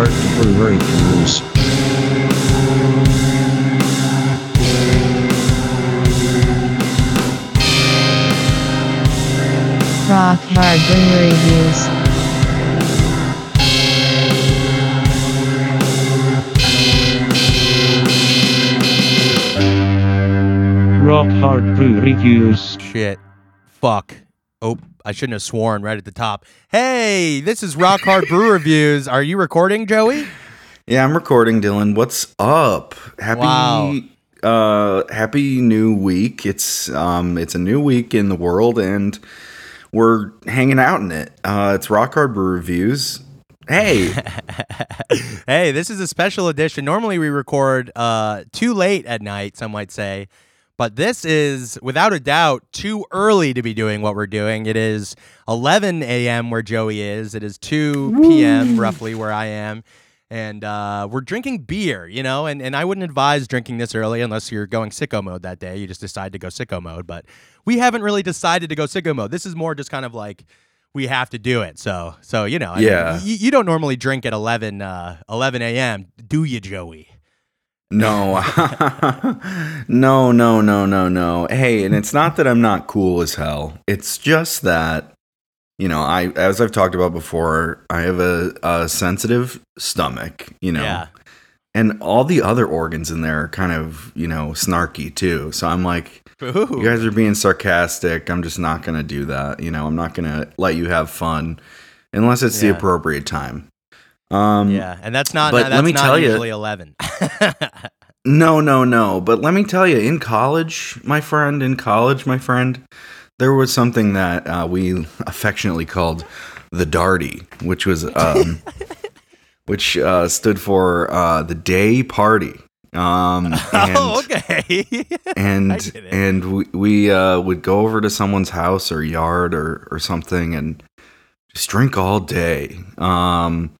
Hard Brewery News. Rock Hard Brewery Reviews. Rock Hard Brew Reviews. Shit. Fuck. Oh, I shouldn't have sworn right at the top. Hey, this is Rock Hard Brew Reviews. Are you recording, Joey? Yeah, I'm recording, Dylan. What's up? Happy Wow. uh happy new week. It's um it's a new week in the world and we're hanging out in it. Uh it's Rock Hard Brew Reviews. Hey, hey, this is a special edition. Normally we record uh too late at night, some might say. But this is without a doubt too early to be doing what we're doing. It is 11 a.m. where Joey is. It is 2 p.m. roughly where I am. And uh, we're drinking beer, you know, and, and I wouldn't advise drinking this early unless you're going sicko mode that day. You just decide to go sicko mode. But we haven't really decided to go sicko mode. This is more just kind of like we have to do it. So, so you know, I mean, Yeah. y- you don't normally drink at 11, uh, 11 a.m., do you, Joey? No. no, no, no, no, no. Hey, and it's not that I'm not cool as hell. It's just that you know, I as I've talked about before, I have a, a sensitive stomach, you know. Yeah. And all the other organs in there are kind of, you know, snarky too. So I'm like, Ooh. you guys are being sarcastic. I'm just not going to do that. You know, I'm not going to let you have fun unless it's the appropriate time. Um, yeah, and that's not. but that's let me not tell usually 11. No, no, no. But let me tell you, in college, my friend, in college, my friend, there was something that uh, we affectionately called the Darty, which was, um, which uh, stood for uh, the day party. Um, and, oh, okay. And and we, we uh, would go over to someone's house or yard or or something and just drink all day. Um,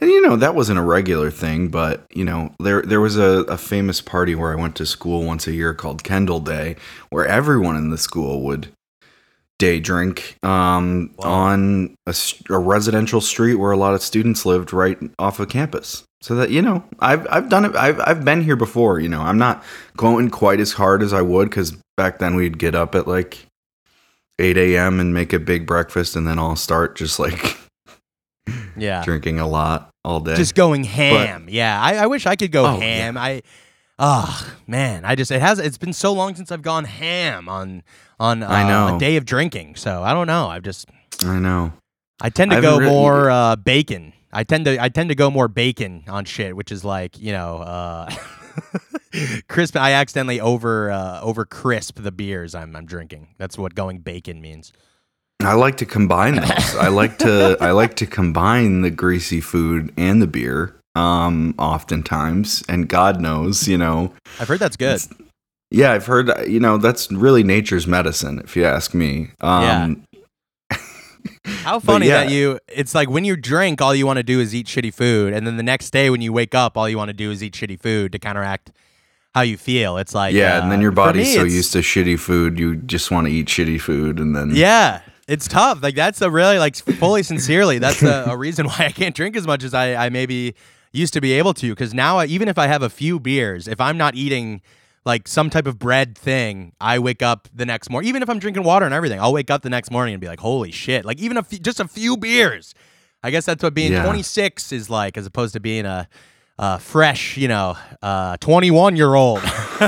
and you know that wasn't a regular thing, but you know there there was a, a famous party where I went to school once a year called Kendall Day, where everyone in the school would day drink um, Wow. on a residential street where a lot of students lived right off of campus. So that you know, I've I've done it. I've I've been here before. You know, I'm not going quite as hard as I would because back then we'd get up at like 8 a.m. and make a big breakfast, and then I'll start just like yeah. drinking a lot all day. Just going ham. yeah, I, I wish I could go Oh, ham. I, oh man, I just it has. It's been so long since I've gone ham on on uh, I know. a day of drinking. So I don't know. I've just I know. I tend to I go haven't more uh, bacon. I tend to I tend to go more bacon on shit, which is like you know uh, crisp. I accidentally over uh, over crisp the beers I'm I'm drinking. That's what going bacon means. I like to combine those. I like to I like to combine the greasy food and the beer. Um, oftentimes, and God knows, you know, I've heard that's good. Yeah, I've heard, you know, that's really nature's medicine, if you ask me. Um, How funny yeah. that you it's like when you drink all you want to do is eat shitty food and then the next day when you wake up all you want to do is eat shitty food to counteract how you feel. It's like yeah, uh, and then your body's me, so used to shitty food, you just want to eat shitty food, and then Yeah. It's tough. Like that's a really like fully sincerely, that's a, a reason why I can't drink as much as I, I maybe used to be able to. Because now, I, even if I have a few beers, if I'm not eating like some type of bread thing, I wake up the next morning. Even if I'm drinking water and everything, I'll wake up the next morning and be like, "Holy shit!" Like even a just a few beers. I guess that's what being Yeah. 26 is like, as opposed to being a, a fresh, you know, uh, 21 year old.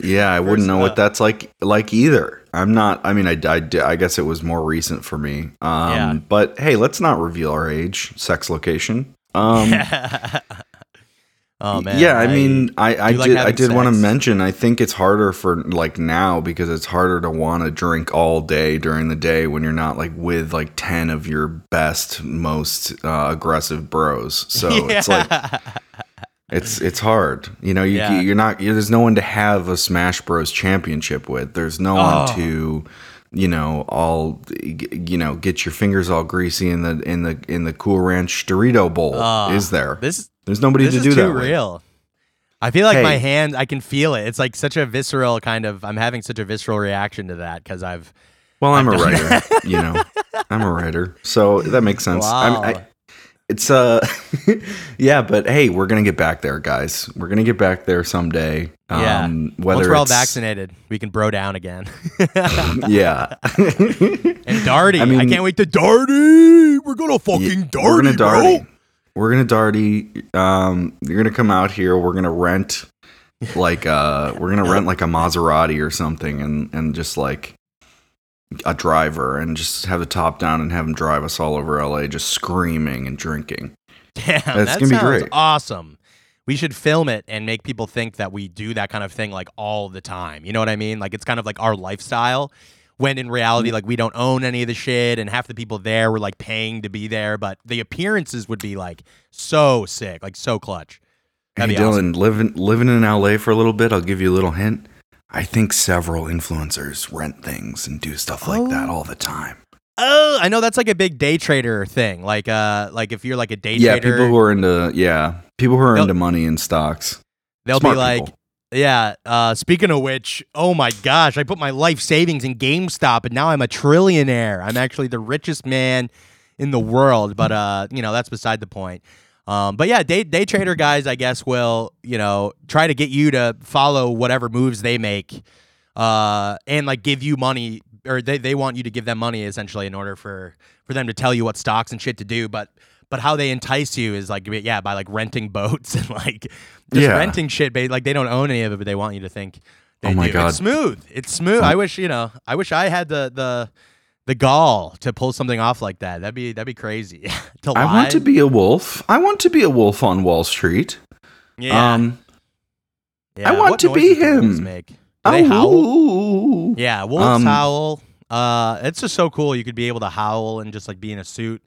yeah, I wouldn't know uh, what that's like like either. I'm not. I mean, I, I, I guess it was more recent for me. Um, Yeah. but hey, let's not reveal our age, sex location. Um, oh man. yeah, I, mean, I, I you like did, I did want to mention. I think it's harder for like now because it's harder to want to drink all day during the day when you're not like with like ten of your best, most uh, aggressive bros. So it's like it's it's hard. You know, you Yeah. you're not. You, there's no one to have a Smash Bros. championship with. There's no Oh. one to. You know, all you know, get your fingers all greasy in the in the in the Cool Ranch Dorito bowl. Oh, is there? this There's nobody this to is do too that. with. real. I feel like Hey. my hand, I can feel it. It's like such a visceral kind of. I'm having such a visceral reaction to that because I've. Well, I'm a I've done writer, you know. I'm a writer, so that makes sense. Wow. I, it's uh yeah, but hey, we're gonna get back there, guys. We're gonna get back there someday. Yeah. Um, whether Once we're all vaccinated, we can bro down again. yeah. and Darty, I, mean, I can't wait to Darty. We're gonna fucking Darty, we're gonna bro. We're gonna darty. Um, you're gonna come out here. We're gonna rent like uh, we're gonna rent like a Maserati or something, and and just like a driver, and just have the top down and have him drive us all over LA, just screaming and drinking. Damn, That's that gonna be great. awesome. We should film it and make people think that we do that kind of thing like all the time. You know what I mean? Like it's kind of like our lifestyle. When in reality, like we don't own any of the shit, and half the people there were like paying to be there, but the appearances would be like so sick, like so clutch. Hey, That'd be Dylan, awesome. living living in LA for a little bit. I'll give you a little hint. I think several influencers rent things and do stuff like that Oh. all the time. Oh, I know that's like a big day trader thing. Like, uh, like if you're like a day Yeah, trader, people who are into yeah, people who are into money and stocks. they'll Smart be like, people. Yeah. Uh, speaking of which, oh my gosh, I put my life savings in GameStop, and now I'm a trillionaire. I'm actually the richest man in the world. But uh, you know, that's beside the point. Um, but yeah, day day trader guys, I guess, will you know try to get you to follow whatever moves they make, uh, and like give you money, or they, they want you to give them money essentially in order for for them to tell you what stocks and shit to do. But but how they entice you is like yeah by like renting boats and like just Yeah. renting shit. Like they don't own any of it, but they want you to think. Oh my do. God. it's smooth. It's smooth. I wish you know. I wish I had the the the gall to pull something off like that. That'd be that'd be crazy. to I want to be a wolf. I want to be a wolf on Wall Street. Yeah. Um, yeah. I want What to be noises do wolves him. Make? Do they howl? oh, Yeah, wolves Um, howl. Uh, it's just so cool. You could be able to howl and just like be in a suit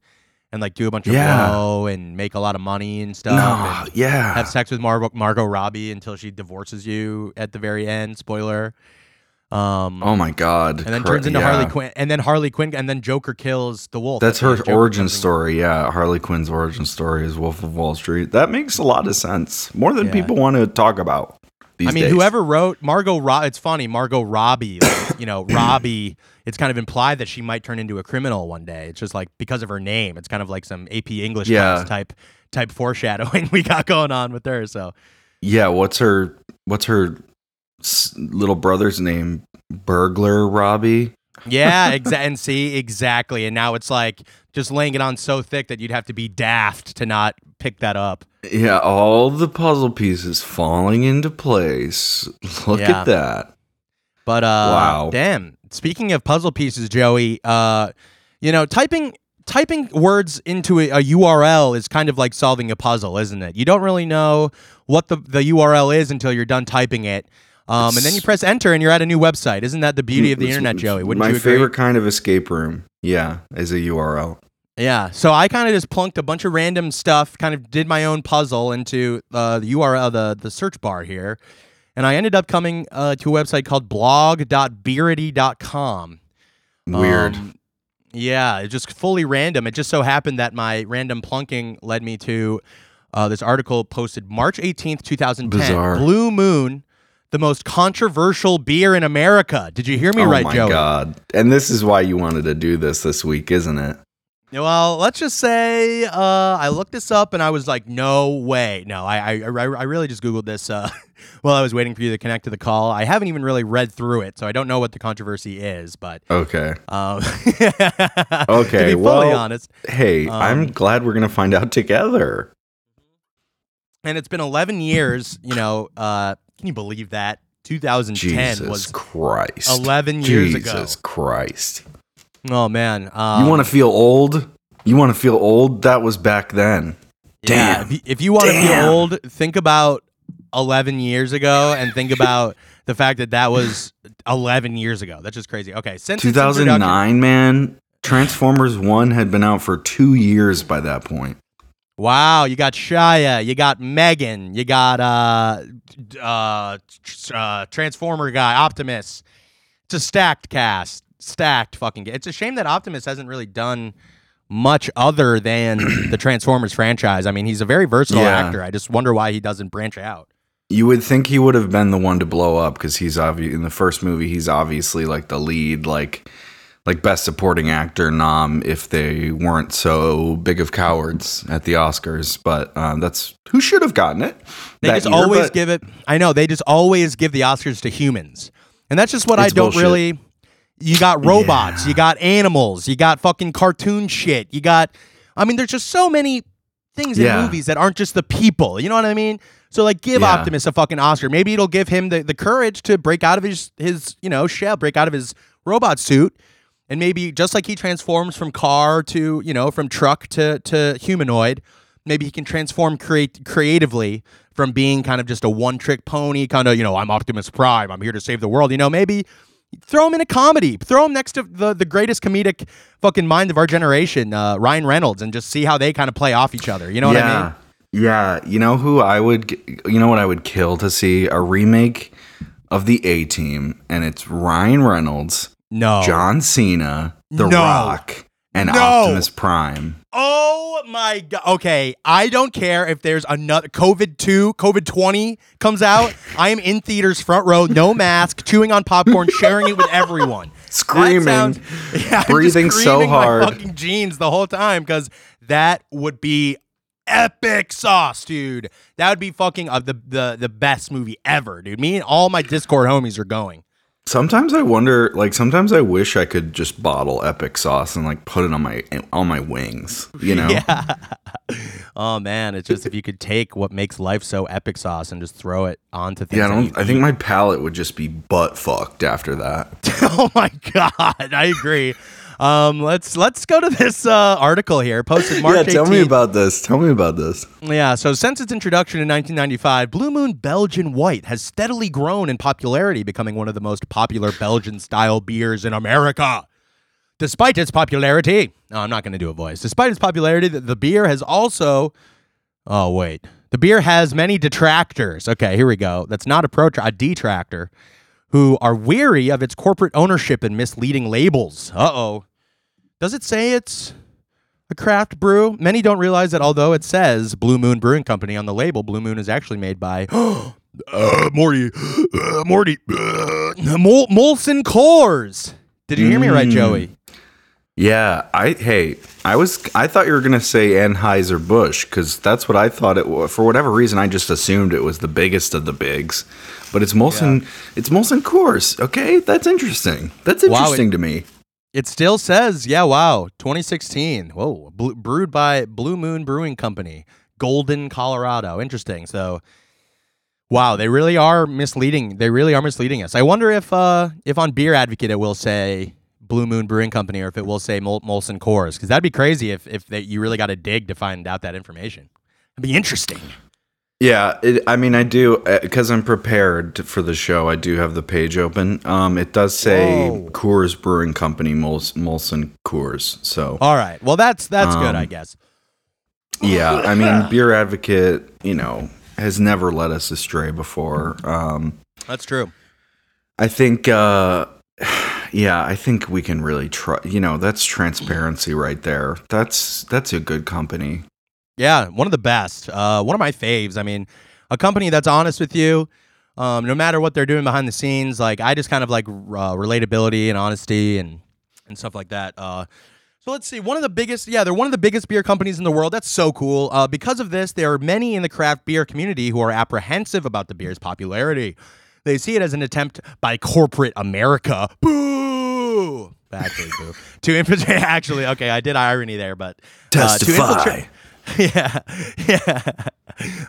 and like do a bunch of Yeah. blow and make a lot of money and stuff. and yeah. have sex with Mar- Margot Robbie until she divorces you at the very end. Spoiler. Um, oh my god. and then Cor- turns into yeah. Harley Quinn, and then Harley Quinn, and then Joker kills the wolf. That's her. Joker origin story. Yeah, Harley Quinn's origin story is Wolf of Wall Street. That makes a lot of sense. More than Yeah. people want to talk about. These I mean, days. whoever wrote Margot Robbie, it's funny, Margot Robbie, like, you know, Robbie, it's kind of implied that she might turn into a criminal one day. It's just like because of her name. It's kind of like some AP English Yeah. class type type foreshadowing we got going on with her. So Yeah, what's her what's her little brother's name? Burglar Robbie. yeah, exa- and see exactly. And now it's like just laying it on so thick that you'd have to be daft to not pick that up. Yeah, all the puzzle pieces falling into place. Look Yeah. at that. But uh Wow. damn. Speaking of puzzle pieces, Joey, uh you know, typing typing words into a, a URL is kind of like solving a puzzle, isn't it? You don't really know what the the URL is until you're done typing it. Um, and then you press enter and you're at a new website. Isn't that the beauty of the internet, Joey? Wouldn't My you agree? favorite kind of escape room. Yeah, is a URL. Yeah. So I kind of just plunked a bunch of random stuff, kind of did my own puzzle into uh, the URL, the, the search bar here. And I ended up coming uh, to a website called blog.bearity.com. Weird. Um, yeah, it's just fully random. It just so happened that my random plunking led me to uh, this article posted March 18th, 2010. Bizarre. Blue Moon, the most controversial beer in America. Did you hear me oh right, my Joey? god. And this is why you wanted to do this this week, isn't it? Well, let's just say uh, I looked this up and I was like, no way. No, I I, I, really just Googled this uh, while I was waiting for you to connect to the call. I haven't even really read through it, so I don't know what the controversy is. But Okay. um, to Okay, be fully well- honest, Hey, I'm Um, glad we're going to find out together. and it's been 11 years. You know, uh, can you believe that? 2010 Jesus was Christ. 11 years ago. Jesus Christ. Oh man, um, you want to feel old? You want to feel old? That was back then. Yeah, Damn. if you, if you want to feel old, think about 11 years ago and think about the fact that that was 11 years ago. That's just crazy. Okay, since 2009, man. Transformers 1 had been out for two years by that point. Wow, you got Shia, you got Megan, you got uh, uh, uh, Transformer guy, Optimus. It's a stacked cast, stacked fucking. It's a shame that Optimus hasn't really done much other than the Transformers franchise. I mean, he's a very versatile Yeah. actor. I just wonder why he doesn't branch out. You would think he would have been the one to blow up because he's obvious in the first movie. He's obviously like the lead, like like best supporting actor nom if they weren't so big of cowards at the Oscars. But um, that's who should have gotten it. They just year, always give it. I know they just always give the Oscars to humans, and that's just what I don't bullshit. really. You got robots, Yeah. you got animals, you got fucking cartoon shit, you got. I mean, there's just so many things in movies that aren't just the people. You know what I mean? So like, give Yeah. Optimus a fucking Oscar. Maybe it'll give him the, the courage to break out of his his you know shell, break out of his robot suit, and maybe just like he transforms from car to you know from truck to to humanoid, maybe he can transform create creatively from being kind of just a one trick pony, kind of you know I'm Optimus Prime, I'm here to save the world. You know maybe. Throw him in a comedy. Throw him next to the, the greatest comedic fucking mind of our generation, uh, Ryan Reynolds, and just see how they kind of play off each other. You know what. I mean? Yeah, you know who I would, you know what I would kill to see a remake of the A Team, and it's Ryan Reynolds, No. John Cena, The No. Rock, and No. Optimus Prime. Oh my god. Okay, I don't care if there's another COVID 2, COVID 20 comes out. I am in theaters front row, no mask, chewing on popcorn, sharing it with everyone. Screaming, sounds- yeah, I'm just breathing so screaming my hard. fucking jeans the whole time cuz that would be epic sauce, dude. That would be fucking uh, the the the best movie ever, dude. Me and all my Discord homies are going. Sometimes I wonder, like sometimes I wish I could just bottle epic sauce and like put it on my on my wings. You know? Yeah. oh man, it's just if you could take what makes life so epic sauce and just throw it onto things. Yeah, I don't. I think my palate would just be butt fucked after that. oh my god, I agree. Um, let's let's go to this uh, article here posted March 18th. about this. Tell me about this. Yeah, so since its introduction in 1995, Blue Moon Belgian White has steadily grown in popularity, becoming one of the most popular Belgian style beers in America. Despite its popularity, no, I'm not going to do a voice. Despite its popularity, the, the beer has also. Oh wait, the beer has many detractors. Okay, here we go. That's not a pro, a detractor, who are weary of its corporate ownership and misleading labels. Uh oh. Does it say it's a craft brew? Many don't realize that although it says Blue Moon Brewing Company on the label, Blue Moon is actually made by uh, Morty, uh, Morty, uh, Mol- Molson Coors. Did you hear me right, Mm. Joey? Yeah, I hey, I was I thought you were gonna say Anheuser Busch because that's what I thought it was. For whatever reason, I just assumed it was the biggest of the bigs, but it's Molson. It's Molson Coors. Okay, that's interesting. That's Wow, it- interesting to me. It still says, yeah, wow, 2016. Whoa, brewed by Blue Moon Brewing Company, Golden, Colorado. Interesting. So, wow, they really are misleading. They really are misleading us. I wonder if, uh, if on Beer Advocate it will say Blue Moon Brewing Company or if it will say Mol- Molson Coors, because that'd be crazy if if they, you really got to dig to find out that information. It'd be interesting. Yeah, it, I mean, I do because I'm prepared to- for the show. I do have the page open. Um, it does say Whoa. Coors Brewing Company, Mols, Molson Coors. So All right. Well, that's that's good, I Um, guess. yeah, I mean, Beer Advocate, you know, has never led us astray before. Um, That's true. I think, uh, yeah, I think we can really try. You know, that's transparency right there. That's that's a good company. Yeah, one of the best. Uh, one of my faves. I mean, a company that's honest with you, um, no matter what they're doing behind the scenes. Like I just kind of like uh, relatability and honesty and and stuff like that. Uh, so let's see. One of the biggest, yeah, they're one of the biggest beer companies in the world. That's so cool. Uh, because of this, there are many in the craft beer community who are apprehensive about the beer's popularity. They see it as an attempt by corporate America. Boo! Actually, boo. To infiltrate. Actually, okay, I did irony there, but uh, to infiltrate- yeah, yeah.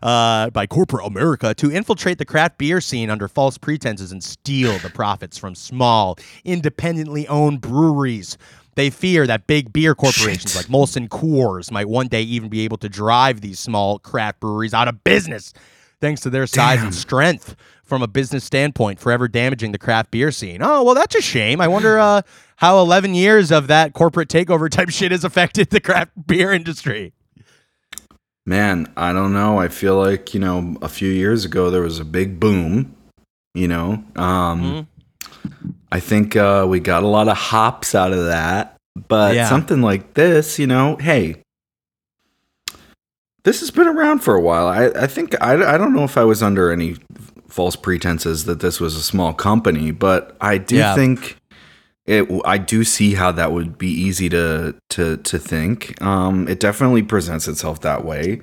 Uh, by corporate America to infiltrate the craft beer scene under false pretenses and steal the profits from small, independently owned breweries. They fear that big beer corporations like Molson Coors might one day even be able to drive these small craft breweries out of business, thanks to their size and strength from a business standpoint, forever damaging the craft beer scene. Oh, well, that's a shame. I wonder uh, how 11 years of that corporate takeover type shit has affected the craft beer industry. Man, I don't know. I feel like, you know, a few years ago there was a big boom, you know. Um I think uh we got a lot of hops out of that, but Yeah. something like this, you know, hey, this has been around for a while. I, I think I, I don't know if I was under any false pretenses that this was a small company, but I do Yeah. think it I do see how that would be easy to to to think. Um, it definitely presents itself that way,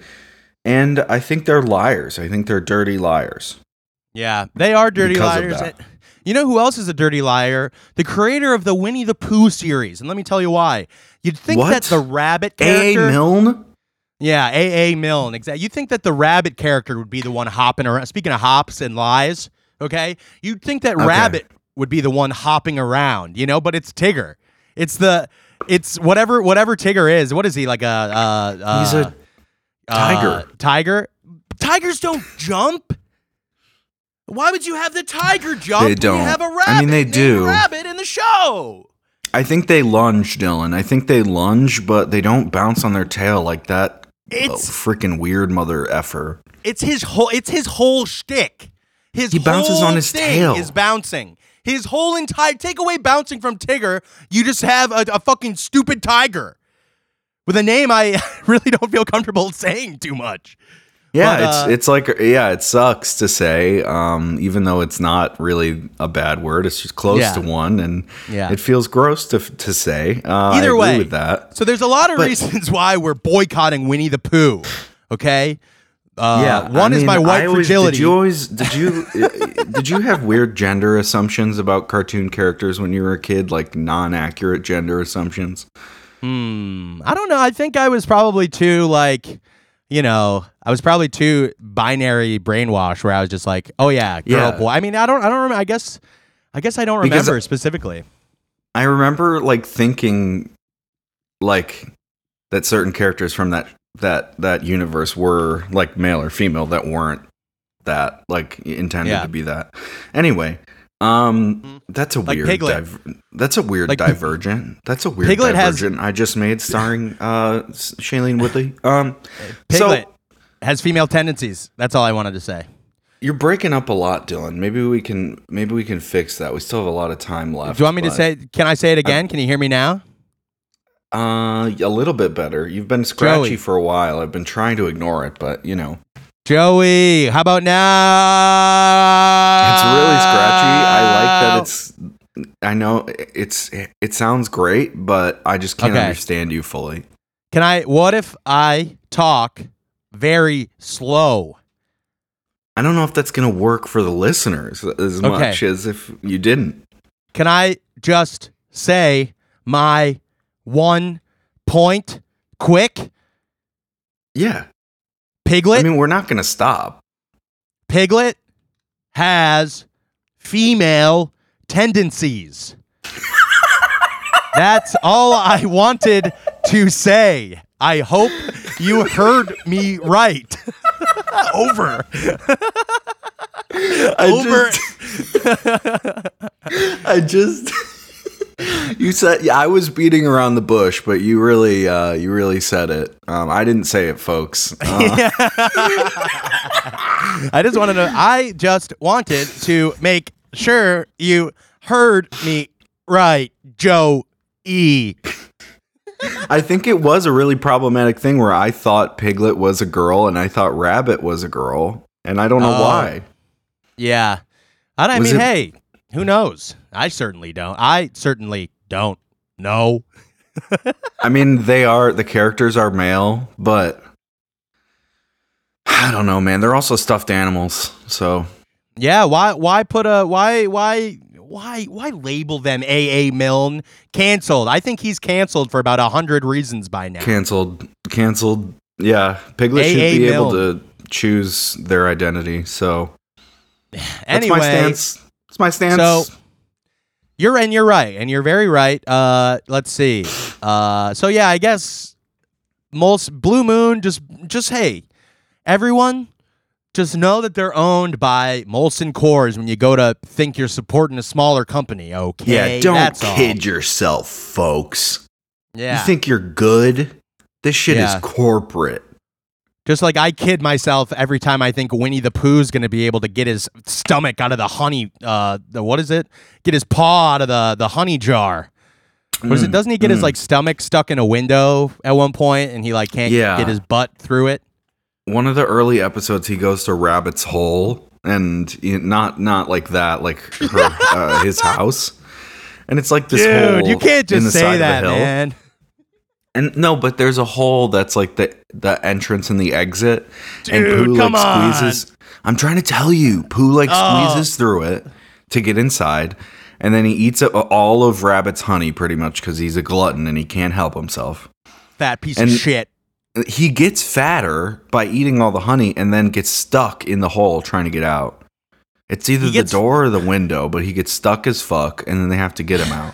and I think they're liars. I think they're dirty liars. Yeah, they are dirty liars. You know who else is a dirty liar? The creator of the Winnie the Pooh series. And let me tell you why. You'd think What? that the rabbit A. character. Milne. Yeah, A. A. Milne. Exactly. You'd think that the rabbit character would be the one hopping around. Speaking of hops and lies, okay? You'd think that Okay. rabbit would be the one hopping around, you know? But it's Tigger. It's the. It's whatever whatever Tigger is. What is he like a? Uh, uh, He's a uh, tiger. tiger. Tigers don't jump. Why would you have the tiger jump? They don't. You have a rabbit. I mean, they do. Rabbit in the show. I think they lunge, Dylan. I think they lunge, but they don't bounce on their tail like that. It's freaking weird mother effer. it's his whole it's his whole shtick. His He bounces whole on his tail. Is bouncing. His whole entire take away bouncing from Tigger. You just have a, a fucking stupid tiger with a name I really don't feel comfortable saying too much. Yeah, But, it's uh, it's like yeah, it sucks to say, um, even though it's not really a bad word. It's just close Yeah. to one, and Yeah. it feels gross to to say. Uh, Either way. with that. So there's a lot of But- reasons why we're boycotting Winnie the Pooh. Okay. Uh, yeah, One I is my white always- fragility. Did you always did you uh, did you have weird gender assumptions about cartoon characters when you were a kid, like non-accurate gender assumptions? Hmm. I don't know. I think I was probably too like, you know, I was probably too binary brainwashed where I was just like, oh yeah, girl, Yeah. boy. I mean, I don't, I don't remember. I guess, I guess I don't Because- remember specifically. I remember like thinking like that certain characters from that that that universe were like male or female that weren't that like intended Yeah. to be that. Anyway, um that's a Like weird Piglet. div- that's a weird Like- divergent. That's a weird Piglet has- divergent I just made starring uh Shailene Woodley. Um so Piglet has female tendencies. That's all I wanted to say. you're breaking up a lot, Dylan. Maybe we can maybe we can fix that. We still have a lot of time left. Do you want me to say? Can I say it again? Can you hear me now? Uh, a little bit better. You've been scratchy Joey. for a while. I've been trying to ignore it, but you know, Joey, how about now? it's really scratchy. I like that it's. I know it's. It sounds great, but I just can't Okay. understand you fully. Can I? What if I talk very slow? I don't know if that's gonna work for the listeners as Okay. much as if you didn't. Can I just say my one point quick? Yeah, Piglet I mean, we're not gonna stop. Piglet has female tendencies. That's all I wanted to say. I hope you heard me right. Over. Over. I just. you said yeah, I was beating around the bush, but you really, uh, you really said it. Um, I didn't say it, folks. Uh, I just wanted to I just wanted to make sure you heard me right, Joe E. I think it was a really problematic thing where I thought Piglet was a girl and I thought Rabbit was a girl, and I don't know Oh. why. Yeah. And I Was mean, it- hey, who knows? I certainly don't. I certainly don't know. I mean, they are the characters are male, but I don't know, man. They're also stuffed animals, so Yeah, why why put a why why why why label them AA Milne canceled? I think he's canceled for about a hundred reasons by now. canceled, canceled. Yeah, Piglet should be able to choose their identity. So that's anyway, my stance. It's my stance. So- You're and you're right, and you're very right. Uh, let's see. Uh, so yeah, I guess most Blue Moon just just hey, everyone, just know that they're owned by Molson Coors. When you go to think you're supporting a smaller company, okay? yeah, don't That's all. kid yourself, folks. Yeah, You think you're good? This shit Yeah. is corporate. Just like I kid myself every time I think Winnie the Pooh's going to be able to get his stomach out of the honey. Uh, the what is it? Get his paw out of the the honey jar. What is it? Mm, Doesn't he get his mm. like stomach stuck in a window at one point, and he like can't Yeah. get his butt through it? one of the early episodes he goes to rabbit's hole and you know, not not like that like her uh, his house and it's like this Dude, you can't just say that, man. And no, but there's a hole that's like the the entrance and the exit, and Dude, Pooh like on. squeezes. I'm trying to tell you, Pooh like Oh. squeezes through it to get inside, and then he eats up all of Rabbit's honey pretty much because he's a glutton and he can't help himself. Fat piece And- of shit. He gets fatter by eating all the honey and then gets stuck in the hole trying to get out. It's either gets- the door or the window, but he gets stuck as fuck, and then they have to get him out.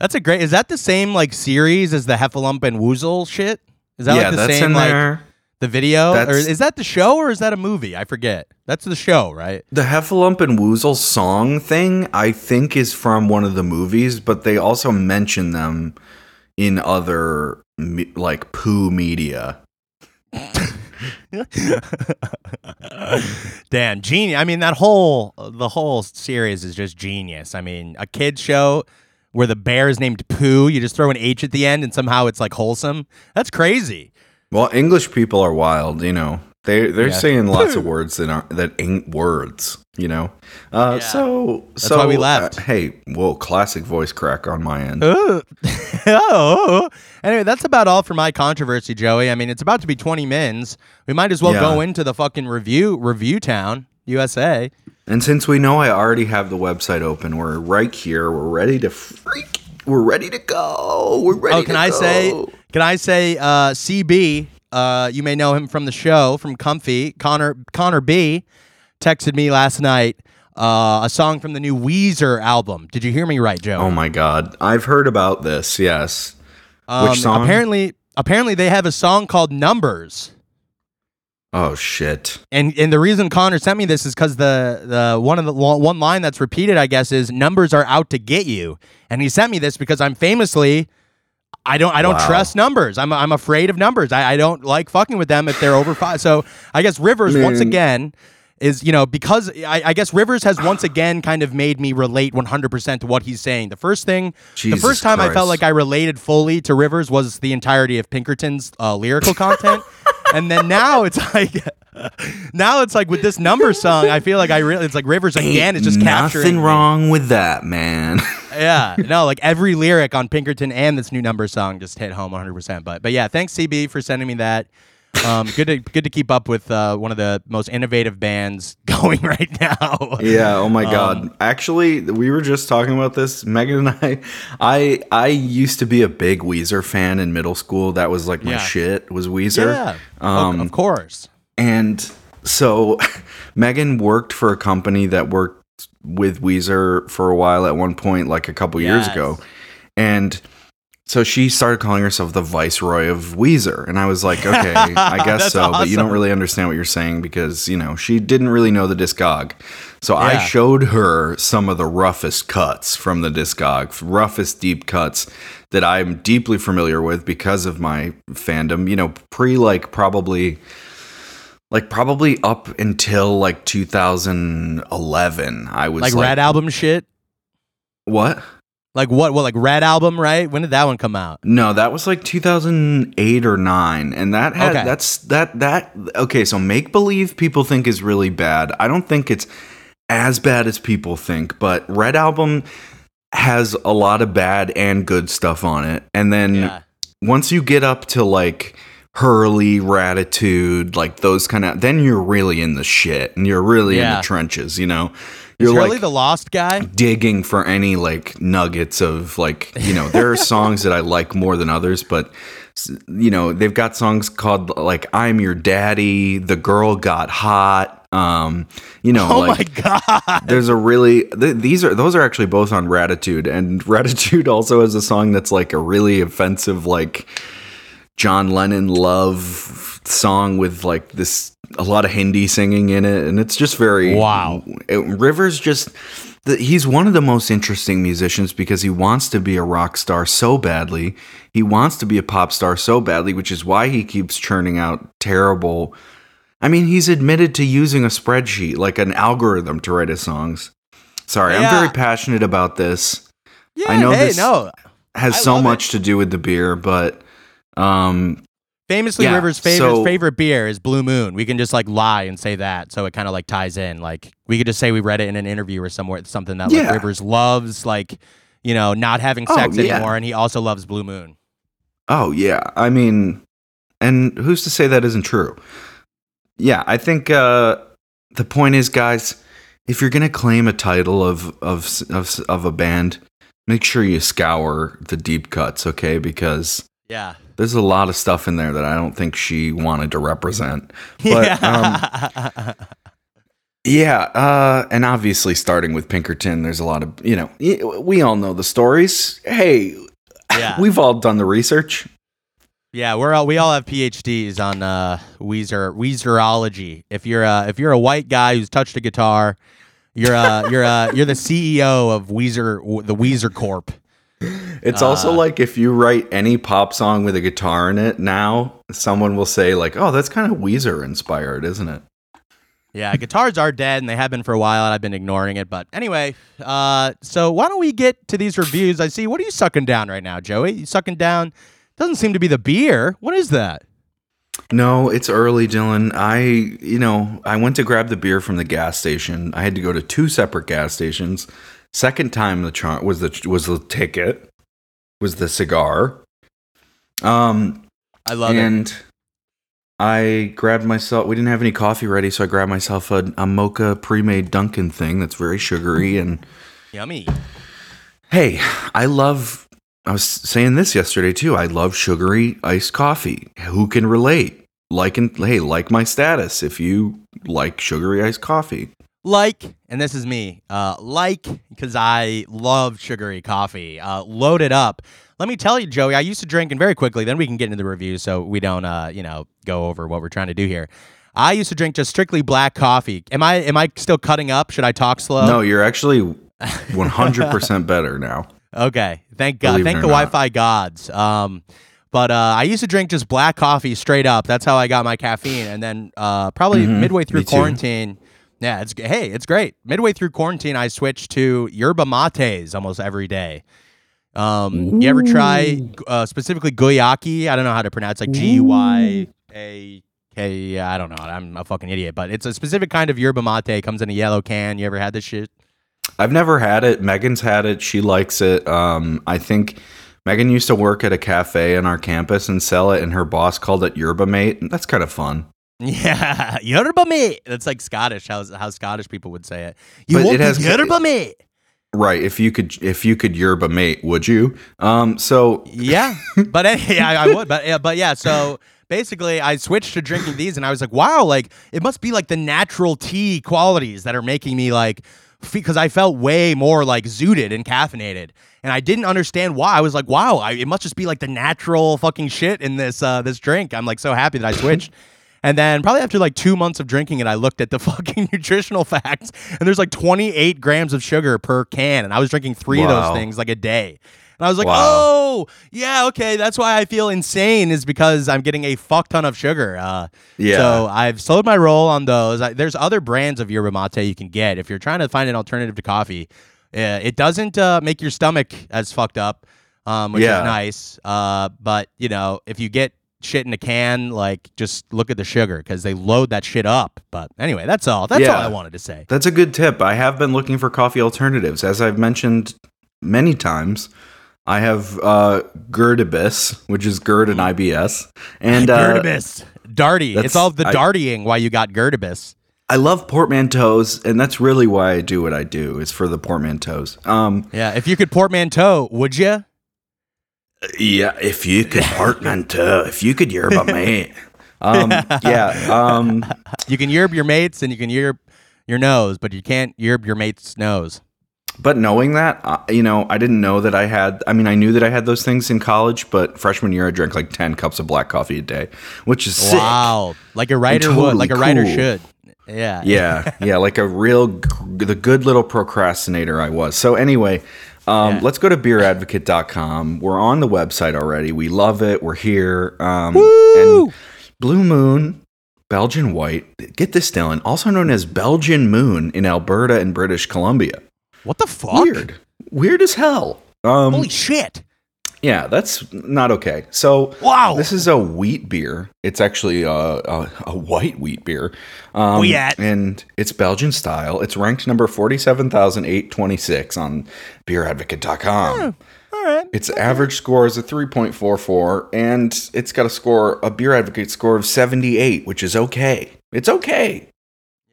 That's a great. Is that the same like series as the Heffalump and Woozle shit? Is that yeah, like the that's same like there. the video, or is that the show, or is that a movie? I forget. That's the show, right? The Heffalump and Woozle song thing, I think, is from one of the movies, but they also mention them in other me- like poo media. Damn, genius. I mean, that whole the whole series is just genius. I mean, a kid show where the bear is named Pooh. You just throw an H at the end, and somehow it's like wholesome. That's crazy. Well, English people are wild, you know. They they're Yeah. saying lots of words that aren't that ain't words, you know. Uh, Yeah. So That's so why we left. uh, hey, whoa, classic voice crack on my end. Oh. Anyway, that's about all for my controversy, Joey. I mean, it's about to be 20 mins. We might as well Yeah. go into the fucking review review town, USA. And since we know I already have the website open, we're right here. We're ready to freak. We're ready to go. We're ready. Oh, can to I go. say can I say uh, CB, uh, you may know him from the show from Comfy, Connor Connor B texted me last night uh, a song from the new Weezer album. Did you hear me right, Joe? Oh my god, I've heard about this. Yes. Um, which song? Apparently apparently they have a song called Numbers. Oh shit. And and the reason Connor sent me this is because the the one of the one line that's repeated, I guess, is numbers are out to get you. And he sent me this because I'm famously, I don't I don't Wow. trust numbers. I'm I'm afraid of numbers. I, I don't like fucking with them if they're over five. So I guess Rivers once again is you know because I, I guess Rivers has once again kind of made me relate 100% to what he's saying. The first thing, Jesus the first time I felt like I related fully to Rivers was the entirety of Pinkerton's uh, lyrical content. And then now it's like now it's like with this number song i feel like i really it's like rivers again it's just capturing nothing me. wrong with that, man. yeah no like every lyric on pinkerton and this new number song just hit home 100% but but yeah thanks cb for sending me that um good to good to keep up with uh one of the most innovative bands going right now yeah. Oh my Um, god. Actually, we were just talking about this. Megan and I. I I used to be a big Weezer fan in middle school. That was like my Yeah. shit. Was Weezer. yeah Um, of, of course And so Megan worked for a company that worked with Weezer for a while at one point, like a couple years ago. And so she started calling herself the Viceroy of Weezer. And I was like, okay, I guess so. But you don't really understand what you're saying because, you know, she didn't really know the Discog. So I showed her some of the roughest cuts from the Discog, roughest deep cuts that I'm deeply familiar with because of my fandom, you know, pre like probably like probably up until like 2011 i was like, like, red album shit what like what what like red album right? When did that one come out? No that was like 2008 or 9 and that had Okay. that's that that okay so make believe people think is really bad. I don't think it's as bad as people think but red album has a lot of bad and good stuff on it and then yeah. once you get up to like Hurley, Raditude, like those kind of, then you're really in the shit and you're really in the trenches, you know? Is You're Hurley like the lost guy. digging for any like nuggets of like, you know, there are songs that I like more than others, but you know, they've got songs called like I'm Your Daddy, The Girl Got Hot, um, you know, oh like my god. there's a really th- these are those are actually both on Raditude, and Raditude also has a song that's like a really offensive like John Lennon love song with like this a lot of Hindi singing in it, and it's just very Wow. It, Rivers just he's one of the most interesting musicians because he wants to be a rock star so badly. He wants to be a pop star so badly, which is why he keeps churning out terrible. I mean, he's admitted to using a spreadsheet, like an algorithm, to write his songs. Sorry, Yeah. I'm very passionate about this. yeah I know hey this- no Has I so much to do with the beer, but um, Famously, Yeah, Rivers' favorite so- favorite beer is Blue Moon. We can just like lie and say that, so it kind of like ties in. Like we could just say we read it in an interview or somewhere, something that like Yeah. Rivers loves. Like you know, not having Oh, sex yeah. anymore, and he also loves Blue Moon. Oh yeah, I mean, and who's to say that isn't true? Yeah, I think uh, the point is, guys, if you're gonna claim a title of of of of a band, make sure you scour the deep cuts, okay? Because Yeah. There's a lot of stuff in there that I don't think she wanted to represent. But um, yeah. yeah, uh, and obviously starting with Pinkerton, there's a lot of you know we all know the stories. Hey, Yeah. we've all done the research. Yeah, we're all, we all have PhDs on uh, Weezer Weezerology. If you're uh, if you're a white guy who's touched a guitar, you're uh, you're uh, you're the CEO of Weezer the Weezer Corp. It's also Uh, like if you write any pop song with a guitar in it now, someone will say like, "Oh, that's kind of Weezer inspired, isn't it?" Yeah, guitars are dead and they have been for a while, and I've been ignoring it. But anyway, uh, so why don't we get to these reviews? I see. What are you sucking down right now, Joey? You sucking down? Doesn't seem to be the beer. What is that? No, it's early, Dylan. I, you know, I went to grab the beer from the gas station. I had to go to two separate gas stations. Second time the char- was the was the ticket, was the cigar. Um, I love it. and I grabbed myself. We didn't have any coffee ready, so I grabbed myself a, a mocha pre-made Dunkin' thing that's very sugary and. Yummy. Hey, I love. I was saying this yesterday too. I love sugary iced coffee. Who can relate? Like and hey, like my status. If you like sugary iced coffee, like, and this is me, uh, like, because I love sugary coffee. Uh, load it up. Let me tell you, Joey, I used to drink, and very quickly, then we can get into the review so we don't, uh, you know, go over what we're trying to do here. I used to drink just strictly black coffee. Am I am I still cutting up? Should I talk slow? no, you're actually 100 percent better now. Okay. Thank God. Believe Thank the. Wi-Fi gods. Um, but uh, I used to drink just black coffee straight up. That's how I got my caffeine. And then uh, probably Mhm, midway through me too. Quarantine, yeah, it's hey, it's great. Midway through quarantine, I switched to yerba mates almost every day. Um, you ever try uh, specifically guyaki? I don't know how to pronounce it like G U Y A K. I don't know. I'm a fucking idiot, but it's a specific kind of yerba mate. It comes in a yellow can. You ever had this shit? I've never had it. Megan's had it. She likes it. Um, I think Megan used to work at a cafe on our campus and sell it, and her boss called it Yerba Mate. That's kind of fun. Yeah, yerba mate. That's like Scottish. How how Scottish people would say it. You But want it has- yerba mate? Right. If you could, if you could Yerba Mate, would you? Um. So Yeah, but yeah, I would. But yeah, but yeah. So basically, I switched to drinking these, and I was like, wow, like it must be like the natural tea qualities that are making me like. Because I felt way more like zooted and caffeinated, and I didn't understand why. I was like, "Wow, I, it must just be like the natural fucking shit in this uh, this drink." I'm like so happy that I switched. And then probably after like two months of drinking it, I looked at the fucking nutritional facts, and there's like 28 grams of sugar per can, and I was drinking three of those things like a day. And I was like, Wow. oh, yeah, okay, that's why I feel insane is because I'm getting a fuck ton of sugar. Uh, Yeah. So I've slowed my roll on those. I, there's other brands of yerba mate you can get if you're trying to find an alternative to coffee. Uh, it doesn't uh, make your stomach as fucked up, um, which Yeah. is nice. Uh, but you know, if you get shit in a can, like just look at the sugar because they load that shit up. But anyway, that's all. That's all I wanted to say. That's a good tip. I have been looking for coffee alternatives. As I've mentioned many times, I have uh, Gerdibus, which is GERD and IBS. And uh, Gerdibus. Darty. It's all the I- why you got Gerdibus. I love portmanteaus, and that's really why I do what I do, is for the portmanteaus. Um, Yeah, if you could portmanteau, would you? Yeah, if you could portmanteau, if you could yerba mate. Um, yeah, um, You can yerb your mates and you can yerb your nose, but you can't yerb your mate's nose. But knowing that, uh, you know, I didn't know that I had. I mean, I knew that I had those things in college, but freshman year I drank like ten cups of black coffee a day, which is sick. Wow, like a writer would, like a writer cool. should. Yeah, Yeah, yeah, like a real, the good little procrastinator I was. So anyway, um, Yeah. let's go to beeradvocate.com. We're on the website already. We love it. We're here. Um, and Blue Moon, Belgian White. Get this, Dylan. Also known as Belgian Moon in Alberta and British Columbia. What the fuck? Weird. Weird as hell. Um, Holy shit! Yeah, that's not okay. So Wow. this is a wheat beer. It's actually a, a, a white wheat beer. Um, Wheat. and it's Belgian style. It's ranked number forty-seven thousand eight twenty-six on BeerAdvocate.com. All right. Its average score is a 3.44, and it's got a score, a Beer Advocate score of 78, which is okay. It's okay.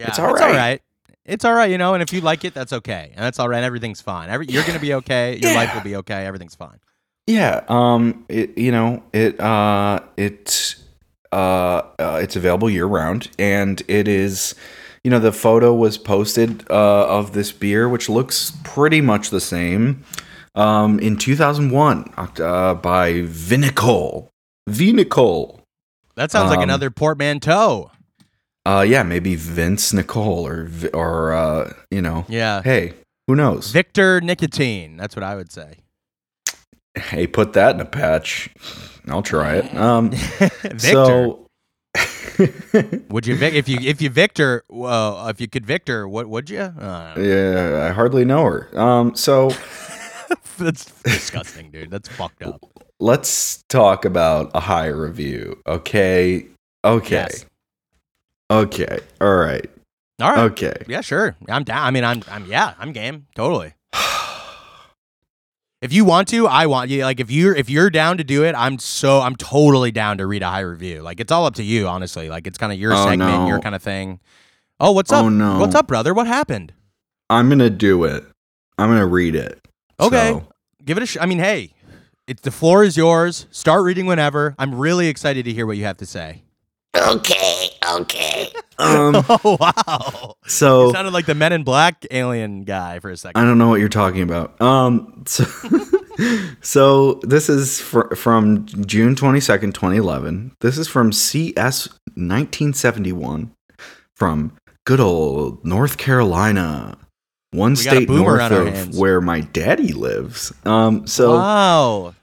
Yeah, It's all It's all right. right. It's all right, you know, and if you like it, that's okay. And that's all right. Everything's fine. Every, you're going to be okay. Your life will be okay. Everything's fine. Yeah. Um. It. You know. It. Uh. It. Uh. uh it's available year round, and it is. You know, the photo was posted uh, of this beer, which looks pretty much the same, um, in 2001 uh, by Vinicol. Vinicol. That sounds like Um, another portmanteau. Uh, yeah, maybe Vince Nicole or or uh, you know, Yeah. hey, who knows? Victor Nicotine. That's what I would say. Hey, put that in a patch. I'll try it. Um, Victor. so would you Vic if you if you Victor well if you could Victor what would you? Uh, yeah, I hardly know her. Um, so that's disgusting, dude. That's fucked up. let's talk about a high review. Okay, okay, Yes. okay. All right. All right. Okay. Yeah, sure. I'm down. I mean, I'm I'm yeah, I'm game. Totally. If you want to, I want you. Like if you're if you're down to do it, I'm so I'm totally down to read a high review. Like it's all up to you, honestly. Like it's kind of your Oh, segment, no. your kind of thing. Oh, what's oh, up? Oh, no. What's up, brother? What happened? I'm gonna do it. I'm gonna read it. Okay. So- Give it a sh- I mean, hey, it's the floor is yours. Start reading whenever. I'm really excited to hear what you have to say. Okay, okay. um. Oh wow. So You sounded like the Men in Black alien guy for a second. I don't know what you're talking about. Um, so, so this is fr- from June 22nd, 2011. This is from CS 1971 from good old North Carolina, one We state north of hands. where my daddy lives. Um, so wow.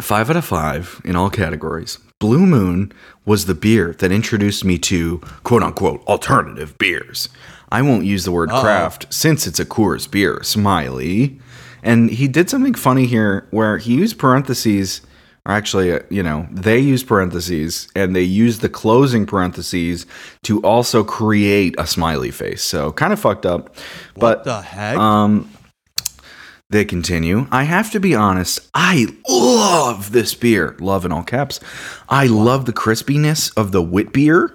five out of five in all categories. Blue Moon was the beer that introduced me to quote unquote alternative beers. I won't use the word Uh-oh. craft since it's a Coors beer, smiley. And he did something funny here where he used parentheses, or actually, uh, you know, they used parentheses and they used the closing parentheses to also create a smiley face. So kind of fucked up. What but the heck? um, they continue. I have to be honest. I love this beer. Love in all caps. I love the crispiness of the wit beer.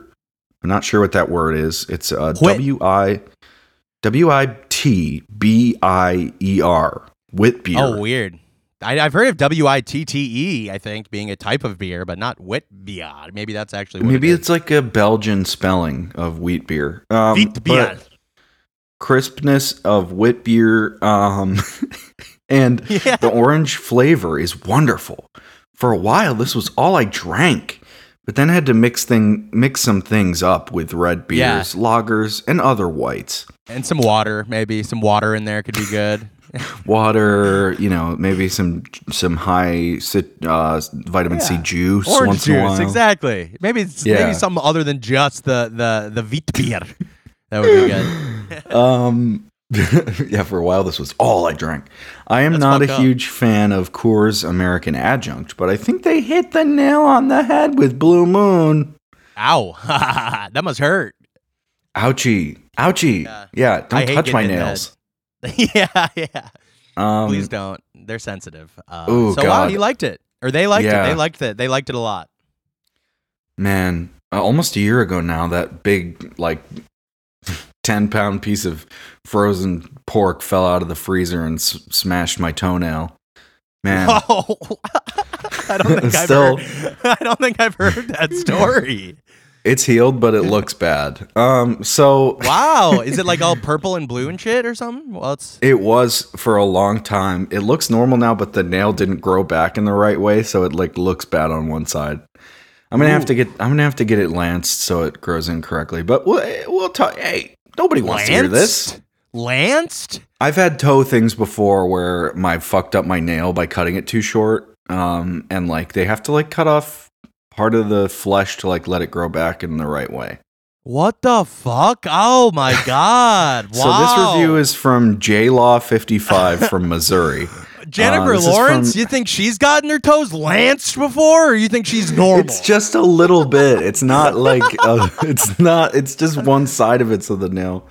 I'm not sure what that word is. It's uh. W I W I T B I E R. Wit beer. oh, weird. I, I've heard of W I T T E. I think being a type of beer, but not wit beer. Maybe that's actually what Maybe it is. it's like a Belgian spelling of wheat beer. Um, Wheat beer. but crispness of wit beer. Um, and Yeah. the orange flavor is wonderful. For a while, this was all I drank, but then I had to mix thing mix some things up with red Yeah. beers, lagers, and other whites. and some water, maybe some water in there could be good. Water, you know, maybe some some high uh, vitamin C juice Orange once in a while. exactly. Maybe it's Yeah. maybe something other than just the the the wheat beer. That would be good. Um, yeah, for a while this was all I drank. I am That's not a up. huge fan of Coors American Adjunct, but I think they hit the nail on the head with Blue Moon. Ow, that must hurt. Ouchie, ouchie. Yeah. Yeah, don't touch my getting hit in the nails. yeah, yeah. Um, Please don't. They're sensitive. Uh, Ooh, so wow, God. he liked it, or they liked Yeah. it. They liked it. They liked it a lot. man, uh, almost a year ago now, that big like ten pound piece of frozen pork fell out of the freezer and s- smashed my toenail. Man, Oh, I don't think Still- I've heard. I don't think I've heard that story. it's healed, but it looks bad. Um, so Wow, is it like all purple and blue and shit or something? Well, it's It was for a long time. It looks normal now, but the nail didn't grow back in the right way, so it like looks bad on one side. I'm gonna have to get I'm gonna have to get it lanced so it grows in correctly. But we'll we'll talk. Hey, nobody wants to hear this. lanced. Lanced? I've had toe things before where my fucked up my nail by cutting it too short, um, and like they have to like cut off part of the flesh to like let it grow back in the right way. What the fuck? Oh my god! Wow. So this review is from JLaw55 from Missouri. Jennifer this Lawrence, from- you think she's gotten her toes lanced before, or you think she's normal? It's just a little bit. It's not like uh, it's not. It's just one side of it's of the nail.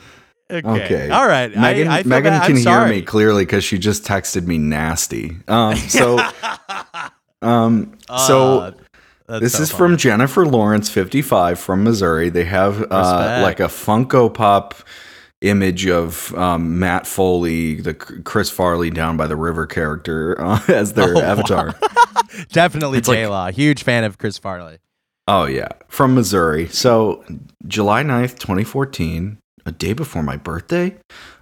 okay. Okay. All right. Megan, I, I Megan bad. can hear me clearly because she just texted me nasty. Um, so, um, so Uh, that's this so is funny. from Jennifer Lawrence, 55, from Missouri. They have uh, like a Funko Pop image of um, Matt Foley, the Chris Farley down by the river character, uh, as their Oh, wow. avatar. definitely It's J Law. Huge fan of Chris Farley. Oh yeah, from Missouri. So July 9th, 2014, a day before my birthday.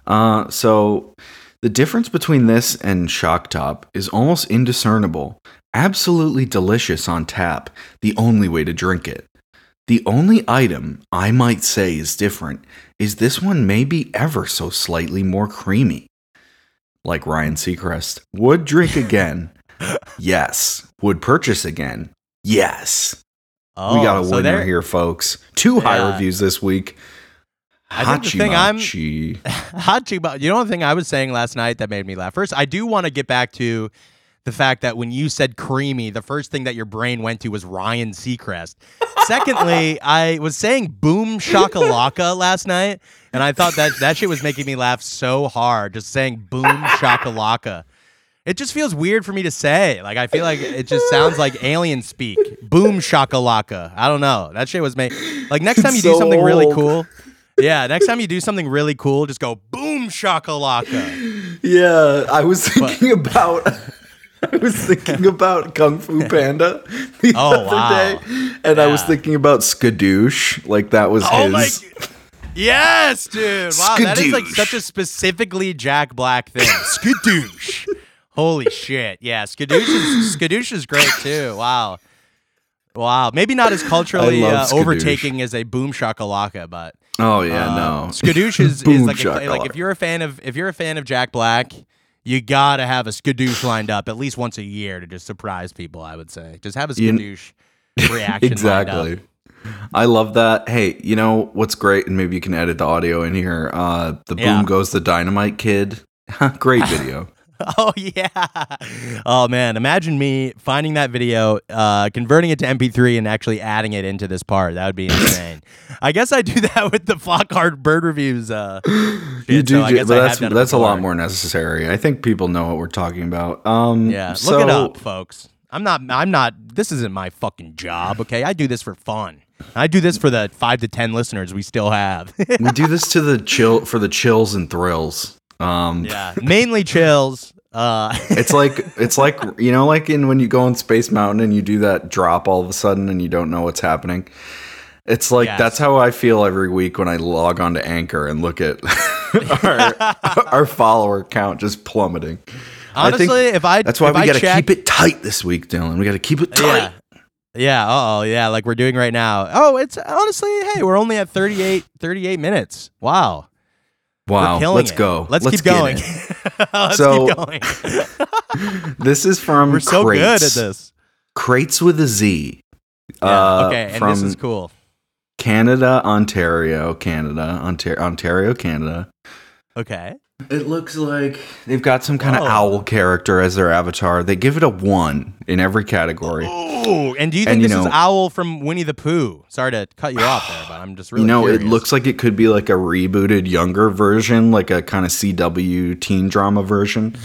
Uh so the difference between this and Shock Top is almost indiscernible. Absolutely delicious on tap, the only way to drink it. The only item I might say is different is this one may be ever so slightly more creamy. Like Ryan Seacrest. Would drink again. yes. Would purchase again. Yes. Oh, we got a so winner here, folks. Two high Yeah. reviews this week. I think the thing I'm-. Hachi, but you know the thing I was saying last night that made me laugh. First, I do want to get back to the fact that when you said creamy, the first thing that your brain went to was Ryan Seacrest. Secondly, I was saying boom shakalaka last night, and I thought that that shit was making me laugh so hard. Just saying boom shakalaka. It just feels weird for me to say. Like I feel like it just sounds like alien speak. Boom shakalaka. I don't know. That shit was made. Like next time you do so something really cool. Yeah, next time you do something really cool, just go boom shakalaka. Yeah, I was thinking about. I was thinking about Kung Fu Panda the Oh, other wow. day, and I was thinking about Skadoosh. Like that was Oh my his. Yes, dude. Wow, that is like such a specifically Jack Black thing. Skadoosh. Holy shit. Yeah, Skadoosh is Skadoosh is great too. Wow. Wow. Maybe not as culturally uh, overtaking as a boom shakalaka, but Oh yeah, uh, no. Skadoosh is, is like, a, like if you're a fan of if you're a fan of Jack Black, you gotta have a Skadoosh lined up at least once a year to just surprise people. I would say just have a You- Skadoosh reaction. lined up. exactly. I love that. Hey, you know what's great, and maybe you can edit the audio in here. Uh, the Yeah. boom goes the dynamite kid. great video. Oh yeah. Oh man, imagine me finding that video, uh, converting it to MP3 and actually adding it into this part. That would be insane. I guess I do that with the Flockhart bird reviews. Uh, you do, so I guess but I that's that's a lot more necessary. I think people know what we're talking about. Um, Yeah, look it up, folks. I'm not. I'm not. This isn't my fucking job. Okay, I do this for fun. I do this for the five to ten listeners we still have. we do this to the chill for the chills and thrills. Um, yeah, mainly chills. Uh, it's like it's like you know, like in when you go on Space Mountain and you do that drop all of a sudden and you don't know what's happening. It's like Yes. that's how I feel every week when I log on to Anchor and look at our, our follower count just plummeting. I honestly, if I That's why if we I got to check- keep it tight this week, Dylan. We got to keep it tight. Yeah. Yeah. Oh, yeah. Like we're doing right now. Oh, it's honestly, hey, we're only at 38, 38 minutes. Wow. Wow, let's it. go. Let's, keep going. Let's So- keep going. This is from we're so good at this. Crates with a Z. Yeah. Uh, okay. And this is cool. Canada, Ontario, Canada, Ontario, Ontario, Canada. Okay. It looks like they've got some kind of owl character as their avatar. They give it a one in every category. Oh, and do you think And, you this is Owl from Winnie the Pooh? Sorry to cut you off there, but I'm just really you know, curious. it looks like it could be like a rebooted, younger version, like a kind of CW teen drama version.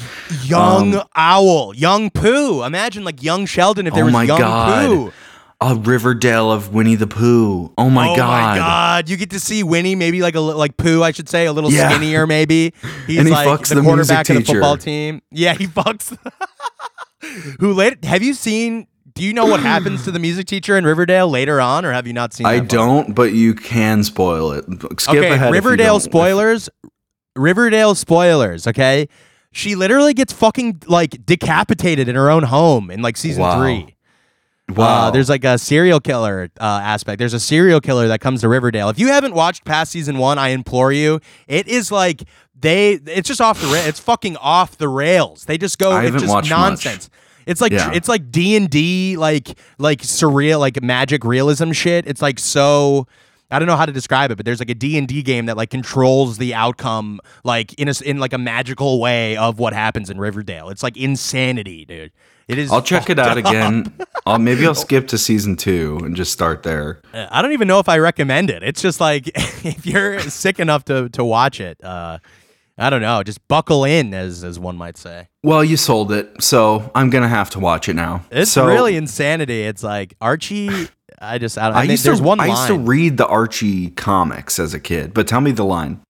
young um, Owl, young Pooh. Imagine like young Sheldon if there Oh was my young God. Pooh. A Riverdale of Winnie the Pooh. Oh my oh god. Oh my god! You get to see Winnie, maybe like a like Pooh, I should say, a little Yeah. skinnier, maybe. He's And he like fucks the, the quarterback of the football team. Yeah, he fucks. Who later? Have you seen? Do you know what happens to the music teacher in Riverdale later on, or have you not seen? I don't, but you can spoil it. Skip okay, ahead. Riverdale spoilers. Riverdale spoilers. Okay, she literally gets fucking like decapitated in her own home in like season Wow. three. Wow. Uh, there's like a serial killer uh, aspect. There's a serial killer that comes to Riverdale. If you haven't watched past season one, I implore you. It is like they. It's just off the. Ra- it's fucking off the rails. They just go. I it's just watched much. nonsense. It's like Yeah. it's like D and D like like surreal like magic realism shit. It's like so. I don't know how to describe it, but there's like a D&D game that like controls the outcome like in a in like a magical way of what happens in Riverdale. It's like insanity, dude. It is I'll check it out again. I'll maybe I'll skip to season two and just start there. Uh, I don't even know if I recommend it. It's just like if you're sick enough to to watch it, uh I don't know, just buckle in as as one might say. Well, you sold it, so I'm gonna have to watch it now. It's so, really insanity. It's like Archie I just I don't I I mean, used there's to one I used to read the Archie comics as a kid, but tell me the line.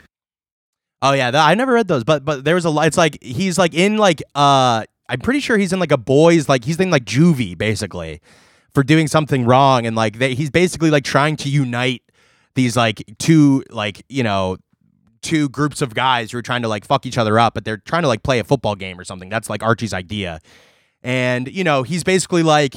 Oh yeah, I never read those, but but there was a it's like he's like in like uh I'm pretty sure he's in like a boys like he's in like juvie basically for doing something wrong and like they, he's basically like trying to unite these like two like you know two groups of guys who are trying to like fuck each other up but they're trying to like play a football game or something. That's like Archie's idea. And you know he's basically like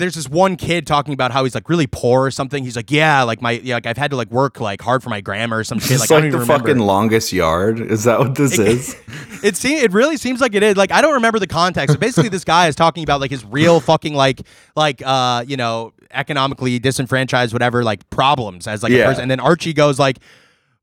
there's this one kid talking about how he's like really poor or something he's like yeah like my yeah, like I've had to like work like hard for my grammar or some shit like, I like, the remember fucking longest yard. Is that what this is? it seems it really seems like it is. Like I don't remember the context. But basically, this guy is talking about like his real fucking like like uh you know economically disenfranchised whatever like problems as like a Yeah. person. And then Archie goes like.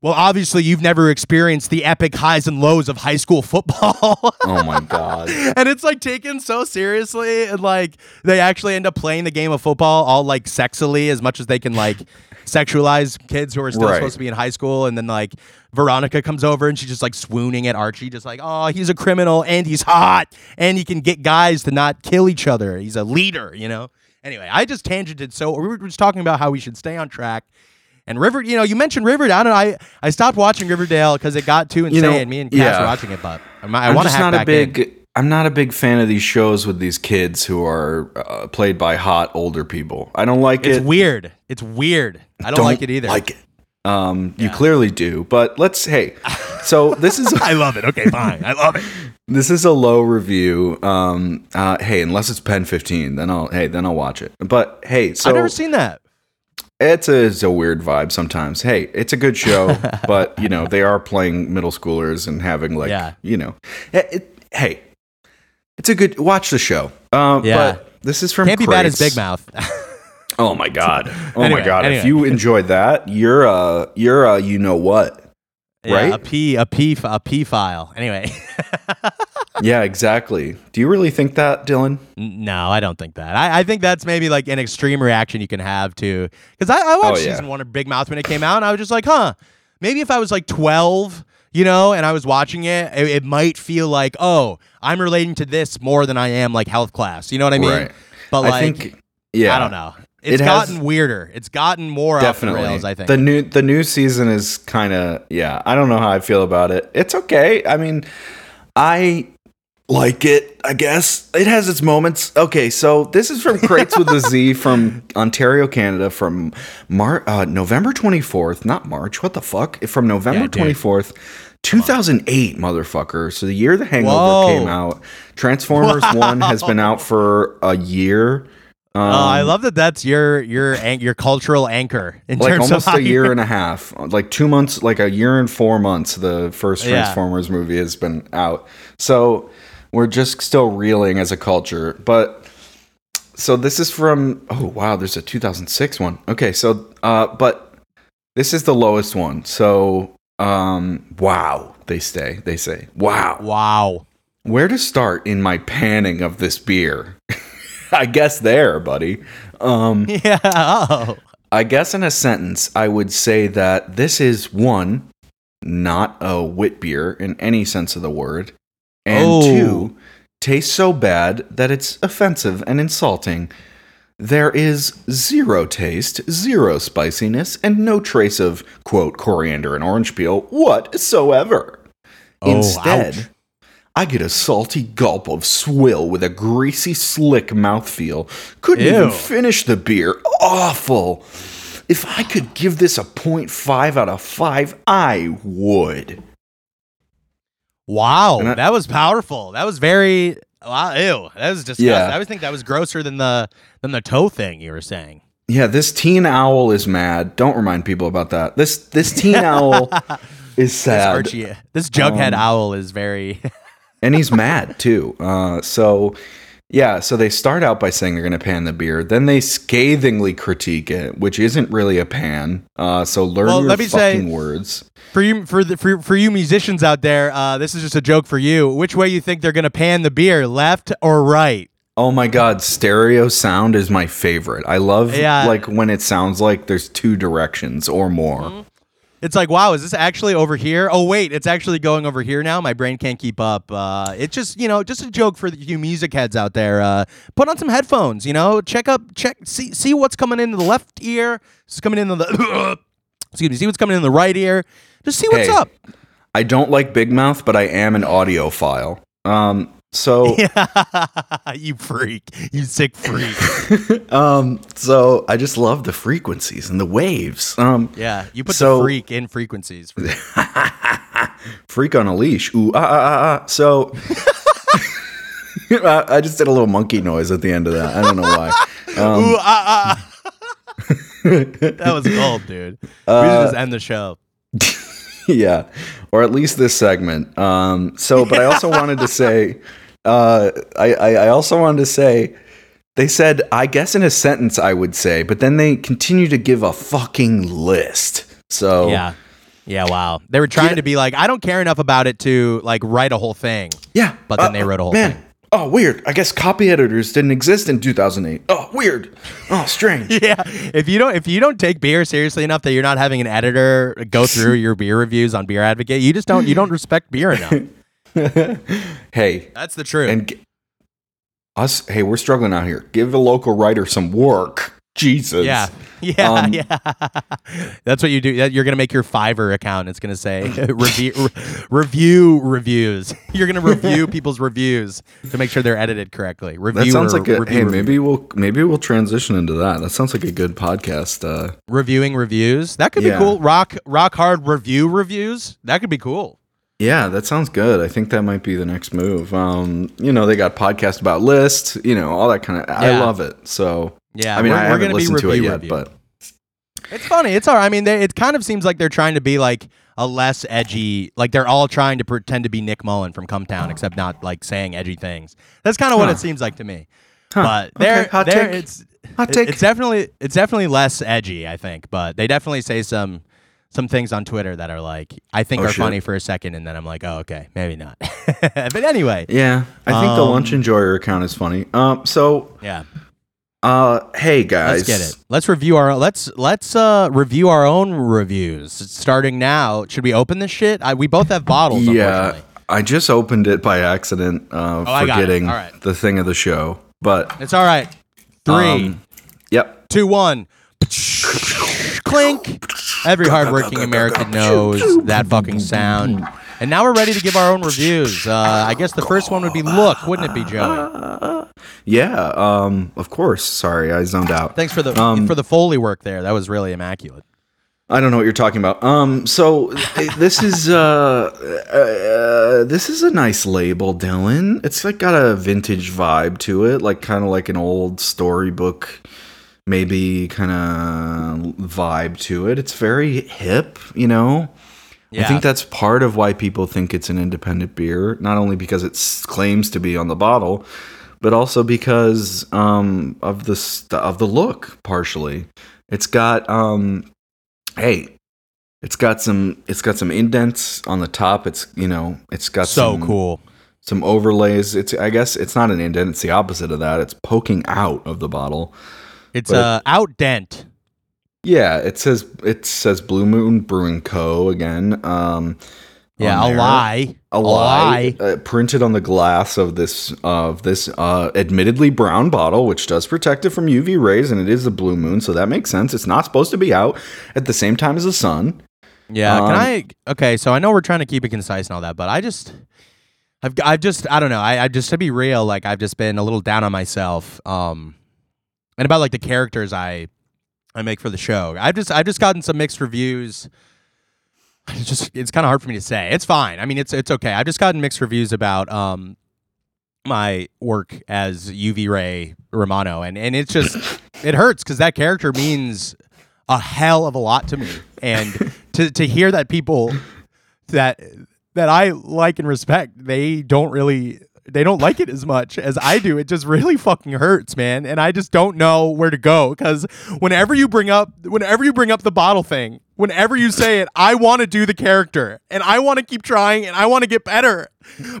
Well, obviously, you've never experienced the epic highs and lows of high school football. oh my god. and it's like taken so seriously. And like they actually end up playing the game of football all like sexily as much as they can like sexualize kids who are still Right. supposed to be in high school. And then like Veronica comes over and she's just like swooning at Archie, just like, oh, he's a criminal and he's hot and he can get guys to not kill each other. He's a leader, you know? Anyway, I just tangented. So we were just talking about how we should stay on track. And River, you know, you mentioned Riverdale. I don't know. I, I stopped watching Riverdale because it got too insane. You know, Me and Cass yeah. were watching it, but I, I I'm want to not a back in. big. I'm not a big fan of these shows with these kids who are uh, played by hot older people. I don't like It's it. It's weird. It's weird. I don't, like it either. Like it. Um, you clearly do, but let's. Hey, so this is I love it. Okay, fine. I love it. this is a low review. Um, uh, hey, unless it's Pen 15, then I'll hey then I'll watch it. But hey, so I've never seen that. It's a, it's a weird vibe sometimes. Hey, it's a good show, but you know they are playing middle schoolers and having like Yeah. you know, it, it- hey, it's a good watch the show. Uh, Yeah. but this is from Can't be bad as Big Mouth. Oh my god, oh Anyway, my god! anyway. If you enjoyed that, you're a you're a you know what? Yeah, Right? A P, a P, a P file. Anyway, yeah, exactly. Do you really think that, Dylan? No, I don't think that. I, I think that's maybe like an extreme reaction you can have to. Because I, I oh, watched Oh, yeah. season one of Big Mouth when it came out, and I was just like, huh, maybe if I was like 12, you know, and I was watching it, it, it might feel like, oh, I'm relating to this more than I am like health class. You know what I mean? Right. But like, I think yeah, I don't know. It's It has- gotten weirder. It's gotten more Definitely. off the rails, I think. The new the new season is kind of yeah. I don't know how I feel about it. It's okay. I mean, I like it. I guess it has its moments. Okay, so this is from Crates with a Z from Ontario, Canada, from Mar- uh, November twenty fourth, not March. What the fuck? From November Yeah, twenty fourth. 2008, motherfucker. So the year The Hangover Whoa. came out. Transformers 1 has been out for a year. Um, Oh, I love that. That's your your your cultural anchor in like terms almost of a year and a half, like two months, like a year and four months. The first Yeah. Transformers movie has been out, so we're just still reeling as a culture. But so this is from oh wow, there's a 2006 one. Okay, so uh, but this is the lowest one. So um, wow, they stay. They say wow. Wow. Where to start in my panning of this beer? I guess there, buddy. Um, Yeah. Oh. I guess in a sentence, I would say that this is one, not a wit beer in any sense of the word, and Oh. two, tastes so bad that it's offensive and insulting. There is zero taste, zero spiciness, and no trace of, quote, coriander and orange peel whatsoever. Oh, Instead, ouch. I get a salty gulp of swill with a greasy, slick mouthfeel. Couldn't Ew. even finish the beer. Awful. If I could give this a 0.5 out of 5, I would. Wow. I- that was powerful. That was very wow. Ew. That was disgusting. Yeah. I always think that was grosser than the than the toe thing you were saying. Yeah, this teen owl is mad. Don't remind people about that. This this teen owl is This sad. Archie, this Jughead Um, owl is very. and he's mad too. Uh, so Yeah, so they start out by saying they're going to pan the beer, then they scathingly critique it, which isn't really a pan. Uh, so learn Well, your let me say- fucking words. For you, for the for, for you musicians out there, uh, this is just a joke for you. Which way you think they're gonna pan the beer, left or right? Oh my god, stereo sound is my favorite. I love Yeah. like when it sounds like there's two directions or more. Mm-hmm. It's like, wow, is this actually over here? Oh wait, it's actually going over here now. My brain can't keep up. Uh, it's just you know, just a joke for you music heads out there. Uh, put on some headphones. You know, check up, check, see, see what's coming into the left ear. It's coming into the. excuse me. See what's coming in the right ear. Just see what's Hey. up. I don't like Big Mouth, but I am an audiophile. Um so you freak. You sick freak. um so I just love the frequencies and the waves. Um Yeah, you put So- the freak in frequencies. Freak on a leash. Ooh ah ah ah. ah. So I I just did a little monkey noise at the end of that. I don't know why. Um, Ooh, ah, ah. that was gold, dude. we Uh, should just end the show. yeah, or at least this segment. Um, so, but I also wanted to say, uh, I, I, I also wanted to say, they said, I guess in a sentence I would say, but then they continue to give a fucking list. So Yeah. Yeah, wow. They were trying to be like, I don't care enough about it to like write a whole thing. yeah. But then they wrote a whole man. thing. Oh, weird. I guess copy editors didn't exist in 2008. Oh, weird. Oh, strange. Yeah. If you don't if you don't take beer seriously enough that you're not having an editor go through your beer reviews on Beer Advocate, you just don't you don't respect beer enough. hey, That's the truth. and g- us. Hey, we're struggling out here. Give a local writer some work. Jesus. yeah. Yeah, Um, yeah. That's what you do. You're gonna make your Fiverr account. It's gonna say review re- review reviews. You're gonna review people's reviews to make sure they're edited correctly. Review That sounds like a review, hey. review. Maybe we'll maybe we'll transition into that. That sounds like a good podcast. Uh, reviewing reviews. That could Yeah. be cool. Rock rock hard review reviews. That could be cool. yeah, that sounds good. I think that might be the next move. Um, you know, they got podcast about lists. You know, all that kind of. I love it. So Yeah, I mean, we're- I we're gonna be to it yet, review. but It's funny. It's all right. I mean, they, it kind of seems like they're trying to be like a less edgy. Like they're all trying to pretend to be Nick Mullen from Cum Town, except not like saying edgy things. That's kind of what it seems like to me. Huh. But Okay, hot they're take. it's Hot take. it's definitely it's definitely less edgy. I think, but they definitely say some some things on Twitter that are like I think Oh, are shit. funny for a second, and then I'm like, oh okay, maybe not. but anyway, yeah, I think the Um, lunch enjoyer account is funny. Um, so yeah. Uh, hey guys, Let's get it. Let's review our let's let's uh review our own reviews. Starting now. Should we open this shit? I, we both have bottles. Yeah. I just opened it by accident, uh, Oh, I got it. forgetting All right. the thing of the show. But It's all right. Three, um, yep. two, one. Clink. Every hardworking American knows that fucking sound. And now we're ready to give our own reviews. Uh, I guess the first one would be Look, wouldn't it be, Joey? Yeah, um, of course. Sorry, I zoned out. Thanks for the Um, for the foley work there. That was really immaculate. I don't know what you're talking about. Um, so this is uh, uh, this is a nice label, Dylan. It's like got a vintage vibe to it, like kind of like an old storybook, maybe kind of vibe to it. It's very hip, you know. Yeah. I think that's part of why people think it's an independent beer, not only because it claims to be on the bottle, but also because um, of the st- of the look. Partially, it's got um, hey, it's got some it's got some indents on the top. It's you know it's got so some, cool. some overlays. It's I guess it's not an indent. It's the opposite of that. It's poking out of the bottle. It's but- uh out dent. Yeah, it says it says Blue Moon Brewing Co. again. Um, Yeah, a there. lie. a lie, uh, printed on the glass of this of this uh, admittedly brown bottle, which does protect it from UV rays, and it is a blue moon, so that makes sense. It's not supposed to be out at the same time as the sun. Yeah. Um, can I? Okay, so I know we're trying to keep it concise and all that, but I just, I've, I've just, I don't know. I, I just to be real, like I've just been a little down on myself, um, and about like the characters I, I make for the show. I've just, I've just gotten some mixed reviews. It's just, it's kind of hard for me to say. It's fine. I mean, it's, it's okay. I've just gotten mixed reviews about, um, my work as UV Ray Romano, and and it's just, it hurts because that character means a hell of a lot to me and to to hear that people that that I like and respect they don't really they don't like it as much as I do. It just really fucking hurts, man. And I just don't know where to go because whenever you bring up, whenever you bring up the bottle thing, whenever you say it, I want to do the character and I want to keep trying and I want to get better.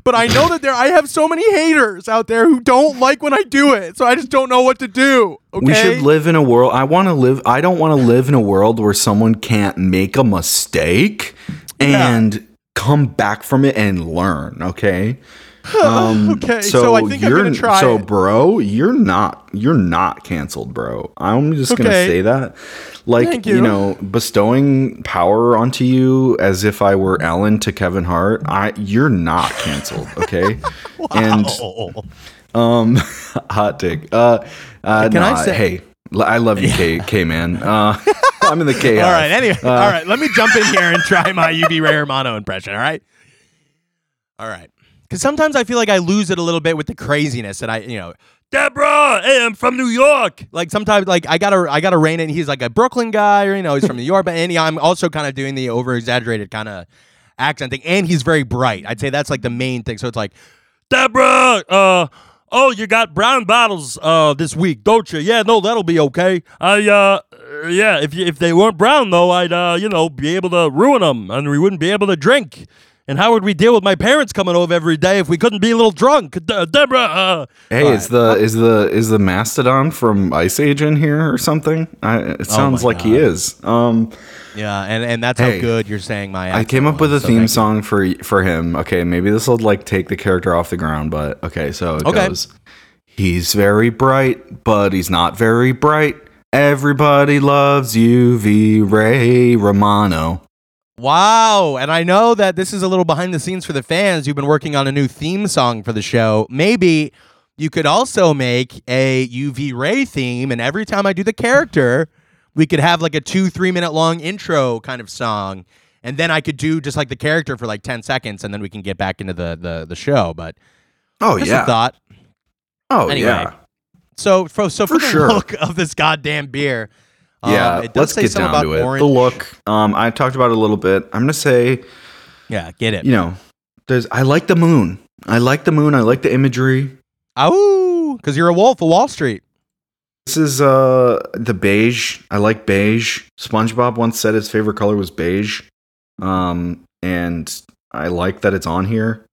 But I know that there, I have so many haters out there who don't like when I do it, so I just don't know what to do. Okay? We should live in a world. I want to live. I don't want to live in a world where someone can't make a mistake and come back from it and learn. Okay. Um, Okay, so I think I'm gonna try so, bro. You're not. You're not canceled, bro. I'm just gonna say that. Like you. you. know, bestowing power onto you as if I were Ellen to Kevin Hart. I. You're not canceled. Okay. And Oh. um, hot take. Uh, uh, Can I say- hey, I love you, K, K man. Uh, I'm in the K. All right. Anyway, Uh, all right. Let me jump in here and try my UV Ray Romano impression. All right. All right. Because sometimes I feel like I lose it a little bit with the craziness that I, you know, Deborah, hey, I'm from New York. Like sometimes, like I gotta, I gotta rein it. He's like a Brooklyn guy, or you know, he's from New York, but and I'm also kind of doing the over exaggerated kind of accent thing, and he's very bright. I'd say that's like the main thing. So it's like, Deborah, uh, oh, you got brown bottles uh this week, don't you? Yeah, no, that'll be okay. I uh, yeah, if if they weren't brown though, I'd uh, you know, be able to ruin them, and we wouldn't be able to drink. And how would we deal with my parents coming over every day if we couldn't be a little drunk? De- Deborah, uh, Hey, all is the is the is the mastodon from Ice Age in here or something? I, it sounds my like he is. Um, yeah, and and that's Hey, how good you're saying my. I came up with a was, theme song for for him. Okay, maybe this will like take the character off the ground, but okay, so it Okay. goes. He's very bright, but he's not very bright. Everybody loves UV Ray Romano. Wow. And I know that this is a little behind the scenes for the fans. You've been working on a new theme song for the show. Maybe you could also make a UV Ray theme, and every time I do the character, we could have like a two, three minute long intro kind of song. And then I could do just like the character for like 10 seconds, and then we can get back into the the, the show. But Oh yeah. a thought. oh Anyway. yeah. So for so for, For the sure. look of this goddamn beer, um, Yeah, it does let's say get something down about to it. orange. The look, um, I talked about it a little bit. I'm gonna say, Yeah, get it. you know, there's. I like the moon. I like the moon. I like the imagery. Oh, because you're a wolf of Wall Street. This is uh the beige. I like beige. SpongeBob once said his favorite color was beige, um, and I like that it's on here.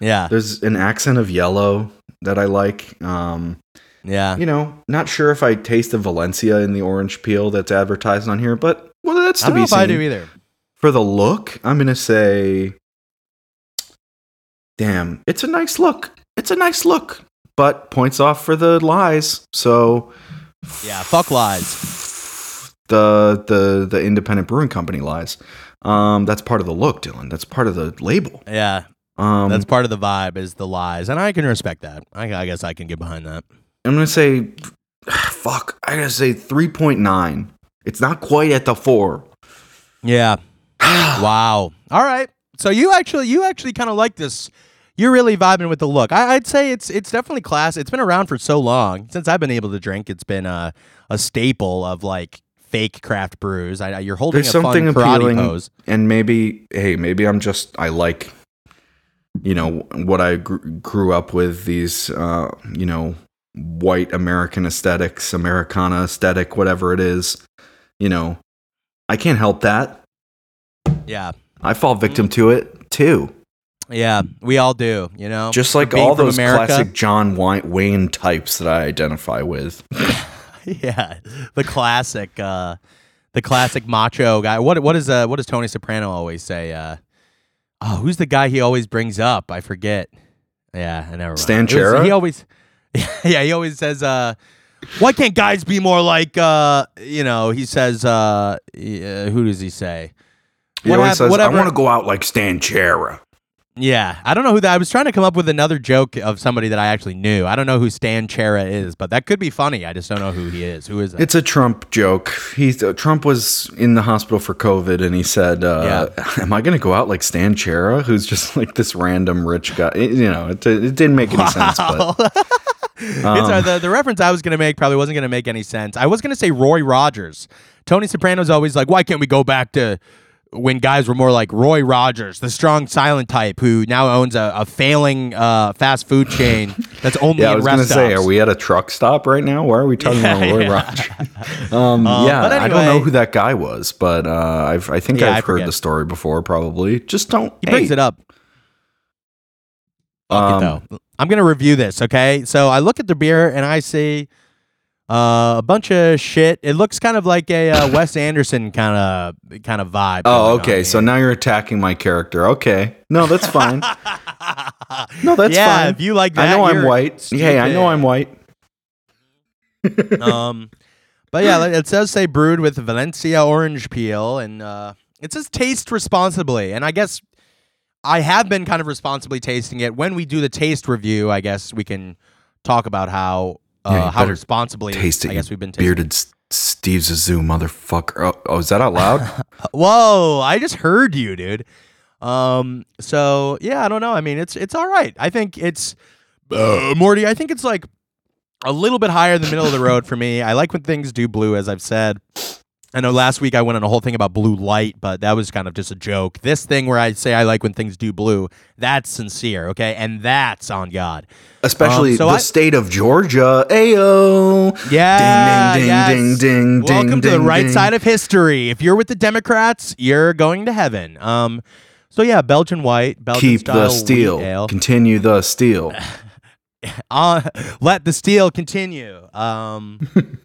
Yeah, There's an accent of yellow that I like. Um, yeah. you know, not sure if I taste the Valencia in the orange peel that's advertised on here, but well, that's I to don't be know if seen. I do either. For the look, I'm gonna say, damn, it's a nice look. It's a nice look, but points off for the lies. So, Yeah, fuck lies. The the the independent brewing company lies. Um, that's part of the look, Dylan. That's part of the label. Yeah, Um, that's part of the vibe is the lies, and I can respect that. I, I guess I can get behind that. I'm gonna say, fuck. I gotta say three point nine. It's not quite at the four. Yeah. wow. All right. So you actually you actually kind of like this. You're really vibing with the look. I, I'd say it's it's definitely class. It's been around for so long since I've been able to drink. It's been a a staple of like fake craft brews. I, you're holding There's a something appealing, pose. and maybe hey, maybe I'm just I like, you know, what I gr- grew up with these, uh, you know, white American aesthetics, Americana aesthetic, whatever it is. You know, I can't help that. Yeah. I fall victim to it too. Yeah, we all do, you know. Just like all those America. classic John Wayne types that I identify with. yeah, the classic, uh, the classic macho guy. What what is uh what does Tony Soprano always say? Uh, oh, who's the guy he always brings up? I forget. Yeah, I never. Stan mind. It was- Chera? He always, yeah, he always says, uh, "Why can't guys be more like?" Uh, you know, he says, uh, uh, "Who does he say?" He What always hap- says, whatever- "I want to go out like Stan Chera." Yeah, I don't know who that. I was trying to come up with another joke of somebody that I actually knew. I don't know who Stan Chera is, but that could be funny. I just don't know who he is. Who is it? It's a Trump joke. He's uh, Trump was in the hospital for COVID, and he said, uh, "Am I going to go out like Stan Chera, who's just like this random rich guy?" It- you know, it, it didn't make any sense. But uh, the the reference I was gonna make probably wasn't gonna make any sense. I was gonna say Roy Rogers. Tony Soprano's always like, why can't we go back to when guys were more like Roy Rogers, the strong silent type who now owns a, a failing uh, fast food chain that's only Yeah, I in was rest gonna say, are we at a truck stop right now? Why are we talking Yeah, about Roy yeah. Rogers? Um, Uh, yeah, but I don't know who that guy was, but uh, I've, I think Yeah, I I've heard forget. the story before. Probably, just don't. He brings it up. Fuck Um, it though. I'm gonna review this. Okay, so I look at the beer and I see uh, a bunch of shit. It looks kind of like a uh, Wes Anderson kind of kind of vibe. Oh, okay. So now you're attacking my character. Okay, no, that's fine. No, that's yeah, fine. if you like that, I know I'm white. Hey, I know. I'm white. um, but yeah, it says say brewed with Valencia orange peel, and uh, it says taste responsibly. And I guess I have been kind of responsibly tasting it. When we do the taste review, I guess we can talk about how uh, Yeah, how responsibly. Taste it. I guess we've been tasting. bearded S- Steve Zissou, motherfucker. Oh, oh, is that out loud? Whoa! I just heard you, dude. Um. So yeah, I don't know. I mean, it's it's all right. I think it's uh, Morty. I think it's like a little bit higher than middle of the road for me. I like when things do blue, as I've said. I know last week I went on a whole thing about blue light, but that was kind of just a joke. This thing where I say I like when things do blue, that's sincere, okay? And that's on God. Especially Um, so the I- state of Georgia. Ayo. Yeah. Ding, ding, yes. ding, ding, ding, Welcome to the ding, right ding. side of history. If you're with the Democrats, you're going to heaven. Um, so yeah, Belgian white, Belgian Keep style the steel. Continue the steel. Uh, let the steel continue. Um,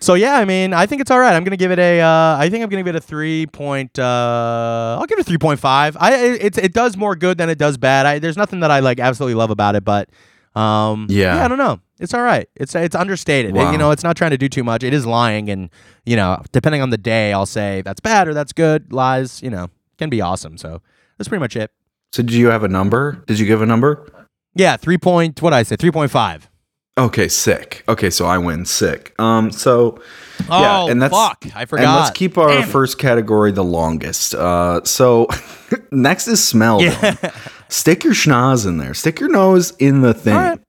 so yeah, I mean, I think it's all right. I'm gonna give it a. Uh, I think I'm gonna give it a three point. Uh, I'll give it a three point five. I it, it's it does more good than it does bad. I, there's nothing that I like absolutely love about it, but um, Yeah. I don't know. It's all right. It's it's understated. It- you know, it's not trying to do too much. It is lying, and you know, depending on the day, I'll say that's bad or that's good. Lies, you know, can be awesome. So that's pretty much it. So did you have a number? Did you give a number? Yeah, three point. What I say? Three point five. Okay, sick. Okay, so I win sick. Um, so Oh Yeah, and that's- fuck! I forgot. and let's keep our Damn first category the longest. Uh, so next is smell. Yeah. Stick your schnoz in there. Stick your nose in the thing. All right.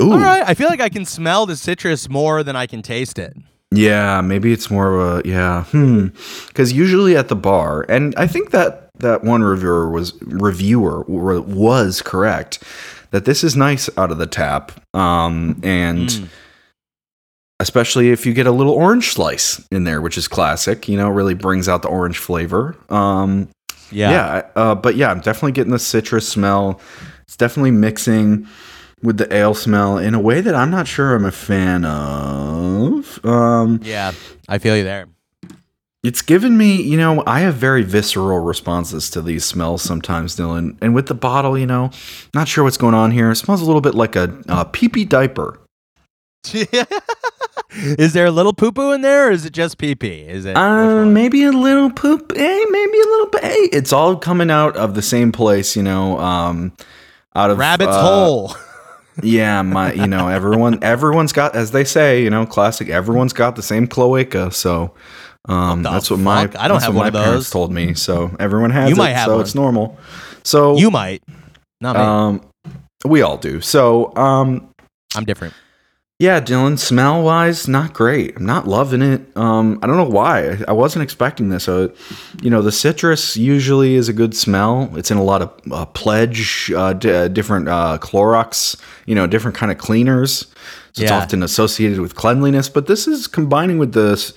Ooh, All right. I feel like I can smell the citrus more than I can taste it. yeah, maybe it's more of a yeah. Hmm. Because usually at the bar, and I think that that one reviewer was reviewer was correct that this is nice out of the tap. Um, and. Mm. especially if you get a little orange slice in there, which is classic. You know, really brings out the orange flavor. Um, Yeah. yeah, uh, but yeah, I'm definitely getting the citrus smell. It's definitely mixing with the ale smell in a way that I'm not sure I'm a fan of. Um, Yeah. I feel you there. It's given me, you know, I have very visceral responses to these smells sometimes, Dylan. And with the bottle, you know, not sure what's going on here. It smells a little bit like a, a pee-pee diaper. is there a little poo poo in there or is it just pee pee? Is it? Uh, maybe a little poop. Hey, maybe a little. Hey, it's all coming out of the same place, you know. Um, out of Rabbit's uh, hole. Yeah, my, you know, everyone, everyone's got, as they say, you know, classic. Everyone's got the same cloaca, so um, that's what my. I don't have one my of those. told me. So everyone has You it, might have so one. it's normal. So You might. Not me. um, we all do. So um, I'm different. yeah, Dylan, smell wise, not great. I'm not loving it. Um, I don't know why. I, I wasn't expecting this. Uh, you know, the citrus usually is a good smell. It's in a lot of uh, pledge, uh, d- uh, different uh, Clorox, you know, different kind of cleaners. So it's often associated with cleanliness. But this is combining with this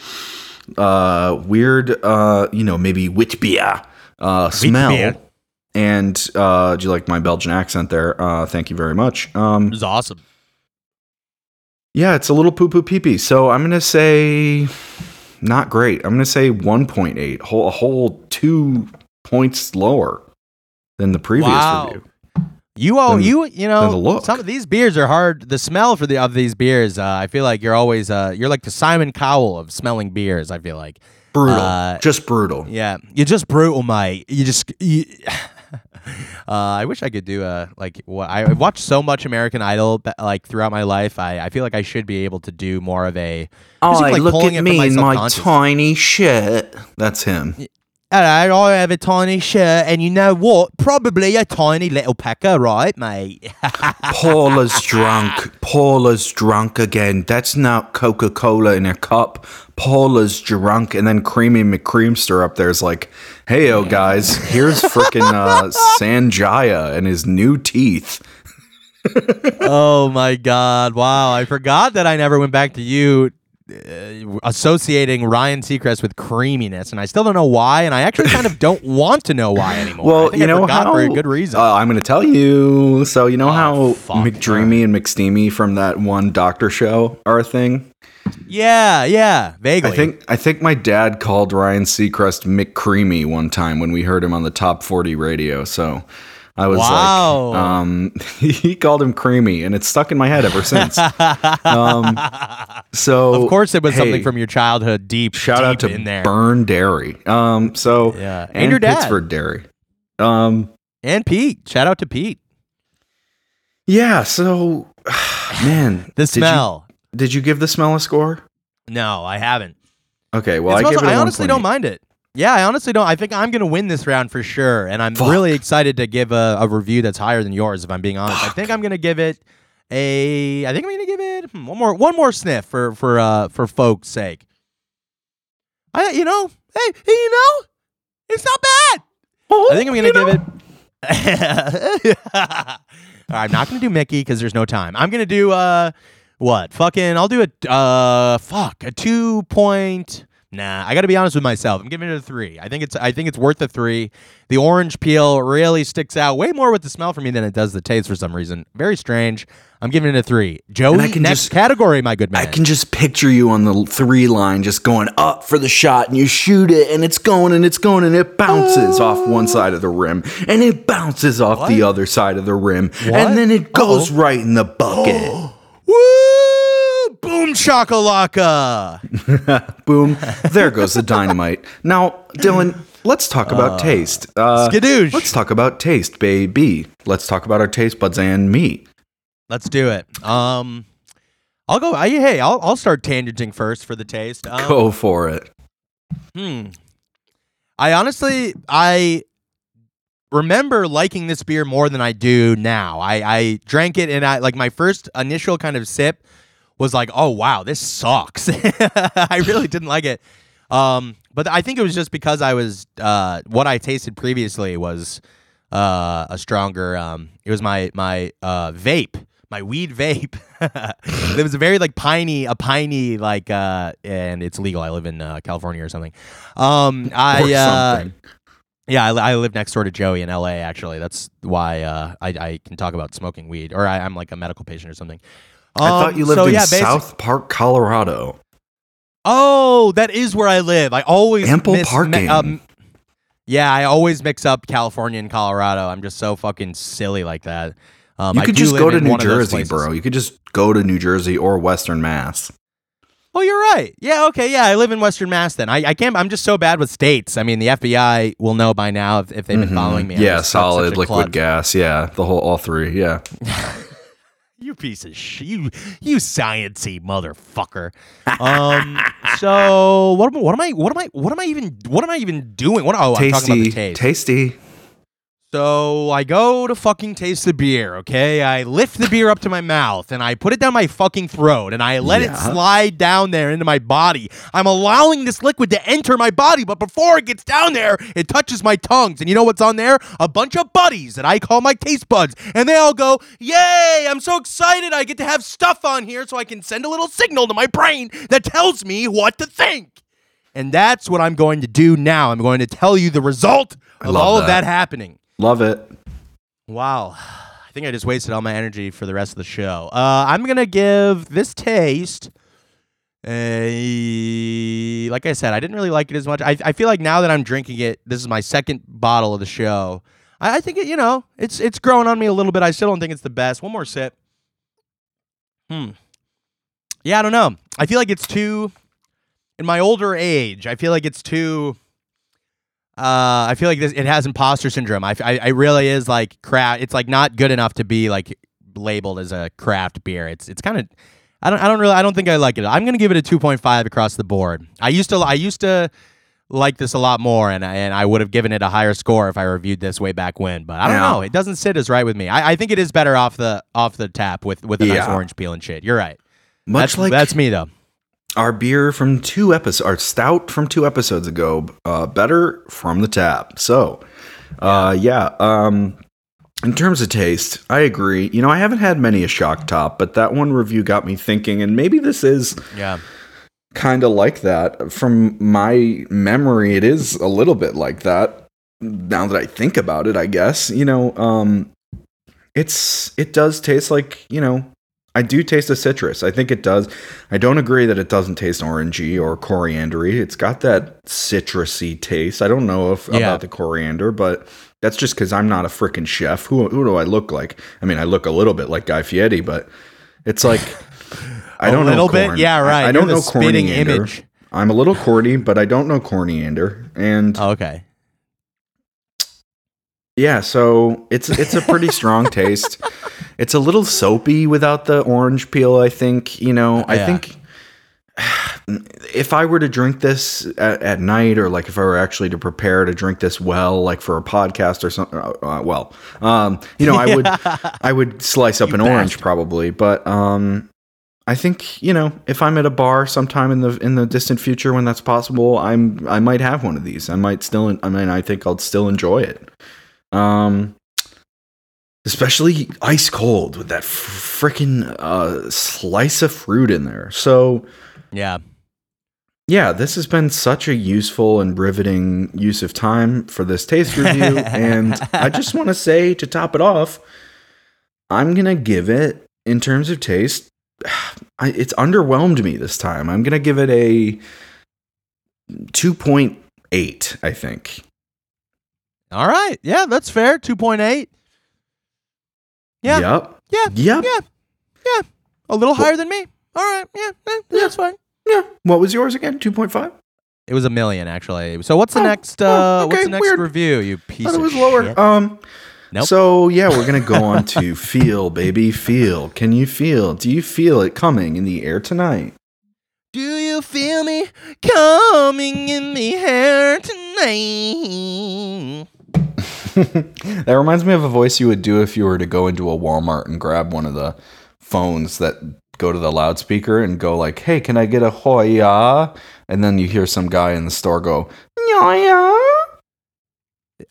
uh, weird, uh, you know, maybe wheat beer uh, smell. beer. And uh, do you like my Belgian accent there? Uh, thank you very much. Um, It was awesome. yeah, it's a little poo poo pee pee. So I'm gonna say not great. I'm gonna say 1.8, whole a whole two points lower than the previous Wow. review. You all you you know some of these beers are hard. The smell for the of these beers, uh, I feel like you're always uh, you're like the Simon Cowell of smelling beers. I feel like Brutal, Uh, just brutal. yeah, you're just brutal, mate. You just you, uh, I wish I could do a like what I I've watched so much American Idol like throughout my life. I, I feel like I should be able to do more of a. Oh, like, look at me in my tiny shirt. That's him. Hello, I have a tiny shirt, and you know what? Probably a tiny little pecker, right, mate? Paula's drunk. Paula's drunk again. That's not Coca Cola in a cup. Paula's drunk. And then Creamy McCreamster up there is like, hey, oh, guys, here's frickin' uh, Sanjaya and his new teeth. oh my god! Wow, I forgot that I never went back to you uh, associating Ryan Seacrest with creaminess, and I still don't know why, and I actually kind of don't want to know why anymore. Well, you know how for a good reason. Uh, I'm going to tell you. So you know how Oh, fuck. McDreamy and McSteamy from that one Doctor show are a thing. yeah, yeah, vaguely. I think I think my dad called Ryan Seacrest McCreamy one time when we heard him on the top 40 radio. So I was Wow. like, um, he called him Creamy, and it's stuck in my head ever since. um, so Of course, it was hey, something from your childhood, deep. shout out to in there, Burn Dairy. Um, so Yeah. And and, your dad. Pittsford Dairy. Um, and Pete. Shout out to Pete. yeah. So, man, The did you- smell. Did you give the smell a score? no, I haven't. Okay, well, I smells- gave it. a I honestly don't mind it. Yeah, I honestly don't. I think I'm going to win this round for sure. And I'm Fuck. really excited to give a, a review that's higher than yours, if I'm being honest. I think I'm going to give it a. I think I'm going to give it hmm, one more one more sniff for for uh for folks' sake. I you know hey hey, you know it's not bad. Oh, I think I'm going to give it. I'm not going to do Mickey because there's no time. I'm going to do uh what fucking I'll do a uh fuck a two point. Nah, I got to be honest with myself. I'm giving it a three. I think it's I think it's worth a three. The orange peel really sticks out way more with the smell for me than it does the taste for some reason. Very strange. I'm giving it a three. Joey, I can next just- category, my good man. I can just picture you on the three line, just going up for the shot, and you shoot it, and it's going and it's going, and it bounces off one side of the rim, and it bounces off the other side of the rim, What? and then it goes right in the bucket. Woo! Boom shakalaka. Boom! There goes the dynamite. Now, Dylan, let's talk about taste. Uh, Skadoosh. Let's talk about taste, baby. Let's talk about our taste buds and me. Let's do it. Um, I'll go. I, hey, I'll I'll start tangenting first for the taste. Um, Go for it. Hmm. I honestly, I remember liking this beer more than I do now. I, I drank it and I like my first initial kind of sip was like, oh wow, this sucks. I really didn't like it. Um, but I think it was just because I was uh, what I tasted previously was uh, a stronger. Um, it was my my uh, vape, my weed vape. it was a very like piney, a piney like, uh, and it's legal. I live in uh, California or something. Um, I Or uh, something. yeah, I, I live next door to Joey in L.A. Actually, that's why uh, I, I can talk about smoking weed, or I, I'm like a medical patient or something. I thought Um, you lived so, in yeah, South Park, Colorado. Oh, that is where I live. I always Ample miss- parking. um, yeah, I always mix up California and Colorado. I'm just so fucking silly like that. Um, You could just go to New one of those Jersey, bro. You could just go to New Jersey or Western Mass. Oh, you're right. Yeah, okay, yeah. I live in Western Mass. Then I, I can't. I'm just so bad with states. I mean, the FBI will know by now if, if they've been following me. I'm Mm-hmm. Yeah, solid liquid klutz. gas. Yeah, the whole all three. Yeah. You piece of shit. You, you sciency motherfucker. Um. so what am, what am I? What am I? What am I even? What am I even doing? What? Oh, I'm talking about tasty, the taste. tasty. So I go to fucking taste the beer, okay? I lift the beer up to my mouth and I put it down my fucking throat and I let it slide down there into my body. I'm allowing this liquid to enter my body, but before it gets down there, it touches my tongues. And you know what's on there? A bunch of buddies that I call my taste buds. And they all go, Yay, I'm so excited. I get to have stuff on here so I can send a little signal to my brain that tells me what to think. And that's what I'm going to do now. I'm going to tell you the result of all of that. that happening. Love it. Wow. I think I just wasted all my energy for the rest of the show. Uh, I'm going to give this taste. A, like I said, I didn't really like it as much. I, I feel like now that I'm drinking it, this is my second bottle of the show. I, I think it, you know, it's it's growing on me a little bit. I still don't think it's the best. One more sip. Hmm. Yeah, I don't know. I feel like it's too. In my older age, I feel like it's too. Uh, I feel like this it has imposter syndrome. I, I, I really is like craft. It's like not good enough to be like labeled as a craft beer. It's it's kind of I don't I don't really I don't think I like it. I'm gonna give it a 2.5 across the board. I used to I used to like this a lot more, and I, and I would have given it a higher score if I reviewed this way back when. But I don't Yeah. know. It doesn't sit as right with me. I, I think it is better off the off the tap with with a nice orange peel and shit. You're right. Much that's, like that's me though. Our beer from two episodes, our stout from two episodes ago, uh, better from the tap. So, uh, yeah. Um, in terms of taste, I agree. You know, I haven't had many a shock top, but that one review got me thinking, and maybe this is Yeah. kind of like that. From my memory, it is a little bit like that. Now that I think about it, I guess you know, um, it's it does taste like you know. I do taste a citrus. I think it does. I don't agree that it doesn't taste orangey or coriandery. It's got that citrusy taste. I don't know if Yeah. about the coriander, but that's just because I'm not a freaking chef. Who who do I look like? I mean, I look a little bit like Guy Fieri, but it's like I don't know A little bit? corn. Yeah, right. I, You're don't know spitting coriander. image. I'm a little corny, but I don't know coriander. And Oh, okay. Yeah, so it's it's a pretty strong taste. It's a little soapy without the orange peel. I think you know. I think if I were to drink this at, at night, or like if I were actually to prepare to drink this well, like for a podcast or something, uh, uh, well, um, you know, I would I would slice up You an orange probably, but um, I think you know if I'm at a bar sometime in the in the distant future when that's possible, I'm I might have one of these. I might still. I mean, I think I'll still enjoy it. Um, especially ice cold with that freaking uh, slice of fruit in there. So Yeah. yeah, this has been such a useful and riveting use of time for this taste review. and I just want to say to top it off, I'm going to give it, in terms of taste, I, it's underwhelmed me this time. I'm going to give it a 2.8, I think. All right. Yeah, that's fair. Two point eight. Yeah. Yep. Yeah. Yep. Yeah. Yeah. A little higher than me. All right. Yeah. eh, That's fine. Yeah. What was yours again? 2.5? It was a million actually. So what's the Oh, next? oh, Uh, what's the next weird. review? You piece thought it of was lower. shit. Um, Nope. So yeah, we're gonna go on to feel, baby, feel. Can you feel? Do you feel it coming in the air tonight? Do you feel me coming in the air tonight? that reminds me of a voice you would do if you were to go into a Walmart and grab one of the phones that go to the loudspeaker and go like, "Hey, can I get a hoya?" And then you hear some guy in the store go, "Hoya."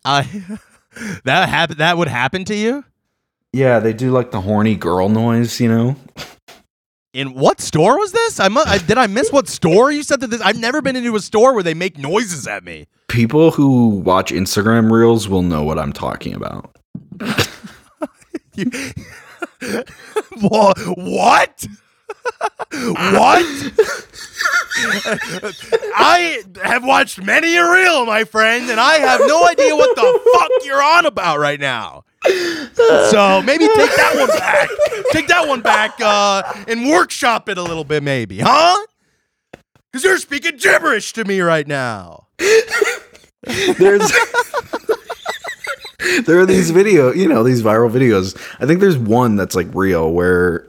I that happen. That would happen to you Yeah, they do like the horny girl noise, you know. in what store was this? I, mu- I did I miss what store you said that this? I've never been into a store where they make noises at me. People who watch Instagram reels will know what I'm talking about. What? what? I have watched many a reel, my friend, and I have no idea what the fuck you're on about right now. So maybe take that one back. Take that one back uh, and workshop it a little bit, maybe, huh? Because you're speaking gibberish to me right now. there's there are these video you know these viral videos i think there's one that's like real where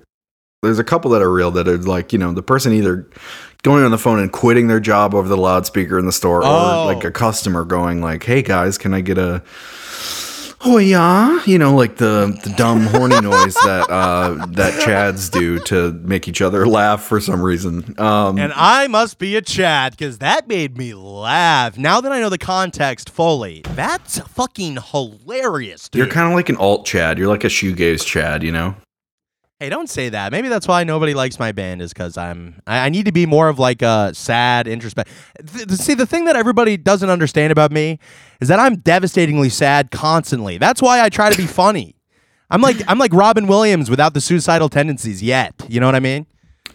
there's a couple that are real that are like you know the person either going on the phone and quitting their job over the loudspeaker in the store Oh. or like oh. a customer going like hey guys can i get a oh yeah you know like the, the dumb horny noise that uh that chads do to make each other laugh for some reason um And I must be a Chad because that made me laugh. Now that I know the context fully, that's fucking hilarious, dude. you're kind of like an alt chad you're like a shoegaze chad you know hey, don't say that. Maybe that's why nobody likes my band is because I'm. I, I need to be more of like a sad, introspective. Th- see, the thing that everybody doesn't understand about me is that I'm devastatingly sad constantly. That's why I try to be funny. I'm like I'm like Robin Williams without the suicidal tendencies yet. You know what I mean?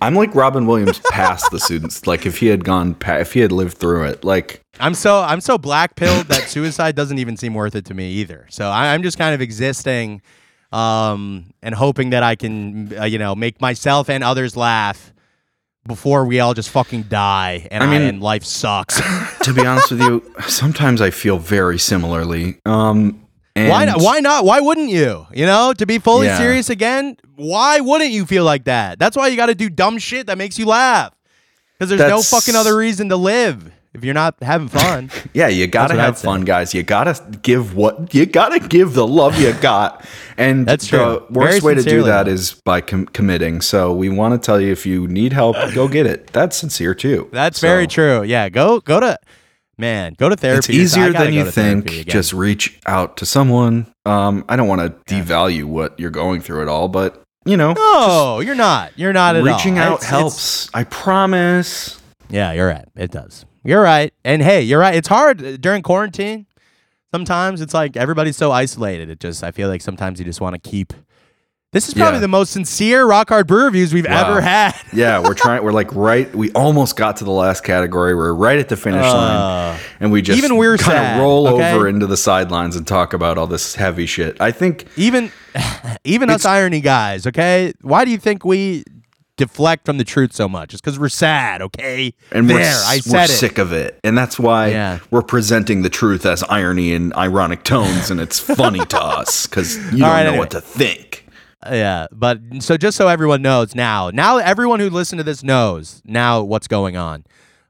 I'm like Robin Williams past the students. Like if he had gone, pa- if he had lived through it, like I'm so I'm so black pilled that suicide doesn't even seem worth it to me either. So I, I'm just kind of existing, um, and hoping that I can, uh, you know, make myself and others laugh before we all just fucking die and I I mean- and life sucks. to be honest with you, sometimes I feel very similarly. Um, and why not? Why not? Why wouldn't you? You know, to be fully Yeah. serious again, why wouldn't you feel like that? That's why you got to do dumb shit that makes you laugh. Because there's no fucking other reason to live. If you're not having fun. Yeah, you gotta I'd have say. fun, guys. You gotta give what you gotta give the love you got, and That's true. The worst Very way to do that is by com- committing. So we want to tell you if you need help, go get it. That's sincere too. That's So very true. Yeah, go go to man, go to therapy. It's easier than you think. Just reach out to someone. Um, I don't want to devalue what you're going through at all, but you know, no, you're not. You're not at all. reaching out It's- it's- helps. I promise. Yeah, you're right. It does. You're right. And hey, you're right. It's hard uh, during quarantine. Sometimes it's like everybody's so isolated. It just I feel like sometimes you just want to keep. This is probably Yeah. the most sincere rock hard brew reviews we've Wow. ever had. Yeah, we're trying. We're like right. We almost got to the last category. We're right at the finish line, Uh, and we just even we're kind of roll okay? over into the sidelines and talk about all this heavy shit. I think even even us irony guys, okay? Why do you think we deflect from the truth so much? It's because we're sad, okay? and there, we're, I s- we're it. sick of it, and that's why Yeah. we're presenting the truth as irony and ironic tones, and it's funny to us because you don't right, know anyway. what to think. Uh, yeah, but so just so everyone knows now, now everyone who listened to this knows now what's going on.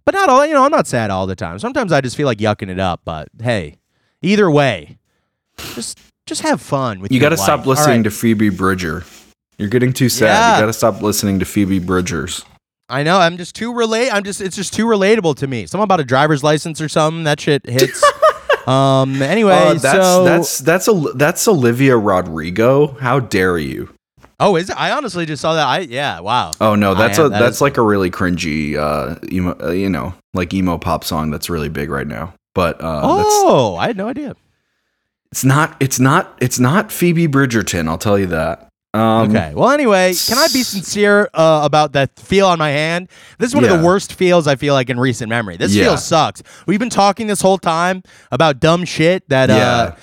But not all, you know, I'm not sad all the time. Sometimes I just feel like yucking it up. But hey, either way, just just have fun with You your got to stop life. Listening right. to Phoebe Bridger. You're getting too sad. Yeah. You got to stop listening to Phoebe Bridgers. I know. I'm just too relate. I'm just. It's just too relatable to me. Something about a driver's license or something. That shit hits. um. Anyway, Uh, that's so that's that's a that's Olivia Rodrigo. How dare you? oh, is it? I honestly just saw that. I yeah. Wow. Oh no, that's I a that that's is- like a really cringy, uh, emo, uh, you know, like emo pop song that's really big right now. But uh, that's, oh, I had no idea. it's not it's not it's not Phoebe Bridgerton. I'll tell you that. Um, Okay. Well, anyway, can I be sincere uh, about that feel on my hand? This is one of the worst feels I feel like in recent memory. This Yeah. feel sucks. We've been talking this whole time about dumb shit that. Uh,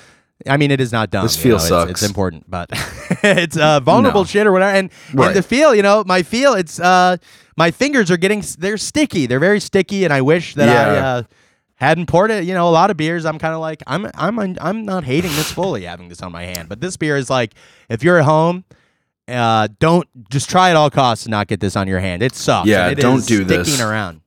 I mean, it is not dumb. This feel know, sucks. It's, important, but it's uh, vulnerable No. shit or whatever. And, Right. and the feel, you know, my feel, it's uh, my fingers are getting they're sticky. They're very sticky, and I wish that I uh, hadn't poured it. You know, a lot of beers, I'm kind of like I'm I'm I'm not hating this fully having this on my hand, but this beer is like if you're at home. Uh, don't just try at all costs to not get this on your hand. It sucks. Yeah, it don't do sticking this. around.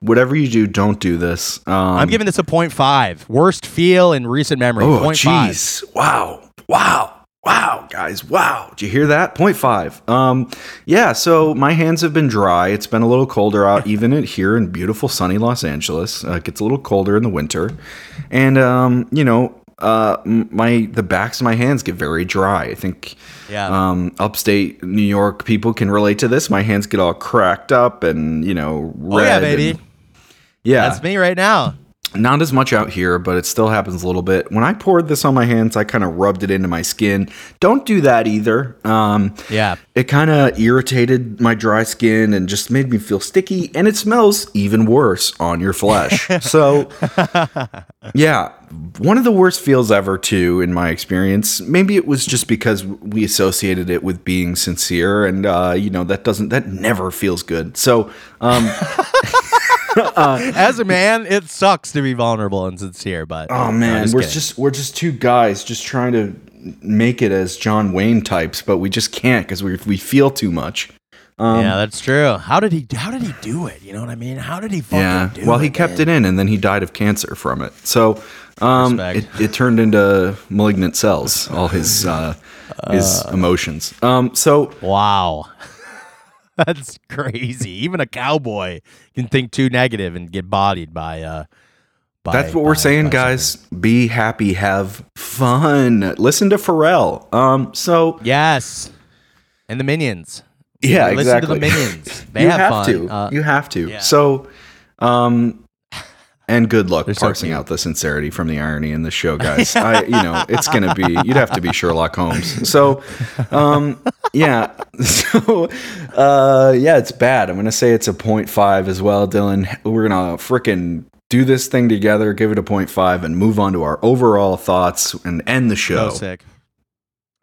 Whatever you do, don't do this. Um, I'm giving this a 0.5. Worst feel in recent memory. Oh, jeez! Wow! Wow! Wow, guys! Wow! Did you hear that? Point five. Um, yeah. So my hands have been dry. It's been a little colder out, even here in beautiful sunny Los Angeles. Uh, it gets a little colder in the winter, and um, you know, uh, my the backs of my hands get very dry. I think. Yeah. Um, upstate New York people can relate to this. My hands get all cracked up and you know red. Oh yeah, and- baby. yeah, That's me right now. Not as much out here, but it still happens a little bit. When I poured this on my hands, I kind of rubbed it into my skin. Don't do that either. Um, Yeah. it kind of irritated my dry skin and just made me feel sticky, and it smells even worse on your flesh. so, yeah, one of the worst feels ever, too, in my experience. Maybe it was just because we associated it with being sincere, and uh, you know that doesn't that never feels good. So, um, As a man, it sucks to be vulnerable and sincere, but Oh No, man, just we're kidding. just we're just two guys just trying to make it as John Wayne types, but we just can't because we we feel too much. Um, yeah, that's true. How did he? How did he do it? You know what I mean? How did he fucking yeah. do Well, it? he kept man? it in, and then he died of cancer from it. So, um, it, it turned into malignant cells. All his uh, his emotions. Um, so Wow. That's crazy. Even a cowboy can think too negative and get bodied by uh by, that's what we're saying, by guys. Be happy, have fun. Listen to Pharrell. Um, so Yes. And the minions. Yeah, Listen exactly. to the minions. They you have, have, fun. to. Uh, you have to. yeah. So, um, and good luck They're parsing cute. out the sincerity from the irony in this show, guys. I, you know, it's gonna be. You'd have to be Sherlock Holmes. So, um, yeah. So, uh, yeah, it's bad. I'm gonna say it's a 0.5 as well, Dylan. We're gonna frickin' do this thing together, give it a 0.5, and move on to our overall thoughts and end the show. So sick.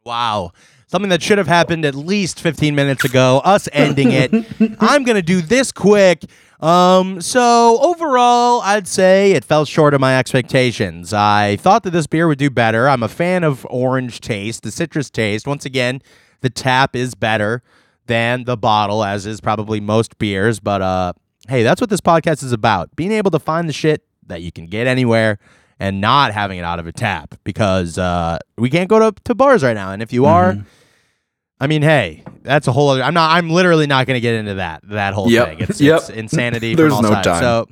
Wow. Something that should have happened at least 15 minutes ago, us ending it. I'm going to do this quick. Um, so overall, I'd say it fell short of my expectations. I thought that this beer would do better. I'm a fan of orange taste, the citrus taste. Once again, the tap is better than the bottle, as is probably most beers, but uh hey, that's what this podcast is about. Being able to find the shit that you can get anywhere and not having it out of a tap because uh, we can't go to, to bars right now. And if you are, Mm-hmm. I mean, hey, that's a whole other. I'm not. I'm literally not going to get into that that whole Yep. thing. It's, Yep. it's insanity. There's from all no sides. time. So,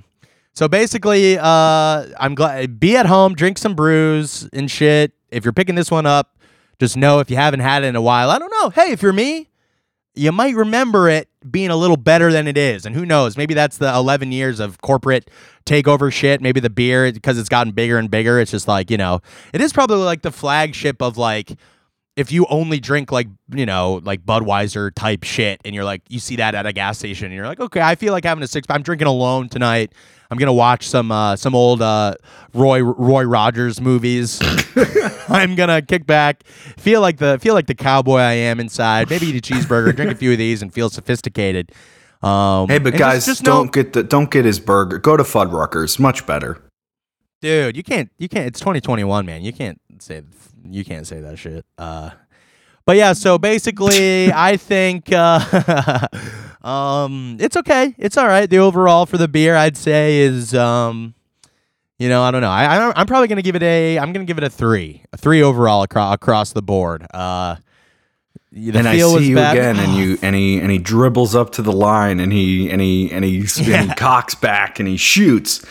so basically, uh, I'm glad be at home, drink some brews and shit. If you're picking this one up, just know if you haven't had it in a while, I don't know. Hey, if you're me, you might remember it being a little better than it is. And who knows? Maybe that's the 11 years of corporate takeover shit. Maybe the beer, because it's gotten bigger and bigger, it's just like, you know, it is probably like the flagship of like, if you only drink like, you know, like Budweiser type shit and you're like, you see that at a gas station and you're like, okay, I feel like having a six, I'm drinking alone tonight. I'm gonna watch some uh, some old uh, Roy Roy Rogers movies. I'm gonna kick back, feel like the feel like the cowboy I am inside. Maybe eat a cheeseburger, drink a few of these, and feel sophisticated. Um, Hey, but guys, just, just don't get the don't get his burger. Go to Fuddruckers, much better. Dude. You can't, you can't. It's 2021, man. You can't say, you can't say that shit. Uh, but yeah. So basically, I think, uh, um, it's okay. It's all right. The overall for the beer, I'd say, is, um, you know, I don't know. I, I I'm probably gonna give it a. I'm gonna give it a three, a three overall across across the board. Uh, the and I see you bad. again, and you and he and he dribbles up to the line, and he and he and he, and he cocks back, and he shoots,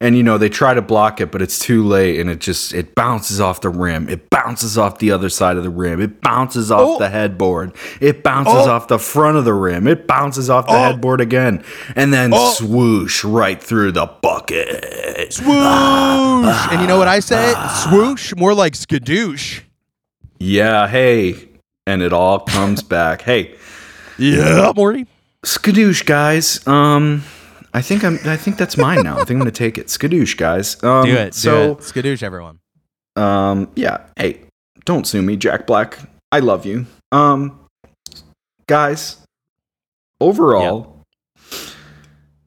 and you know they try to block it, but it's too late, and it just it bounces off the rim, it bounces off the other side of the rim, it bounces off Oh. the headboard, it bounces Oh. off the front of the rim, it bounces off the Oh. headboard again, and then Oh. swoosh right through the bucket. swoosh. and you know what I say? Swoosh, more like skadoosh. Yeah, hey, and it all comes back. Hey, Yeah, Morty. Skadoosh, guys. Um, I think I'm. I think that's mine now. I think I'm gonna take it. Skadoosh, guys. Um, Do it. So, do it. Skadoosh, everyone. um, yeah. Hey, don't sue me, Jack Black. I love you. Um, guys. Overall,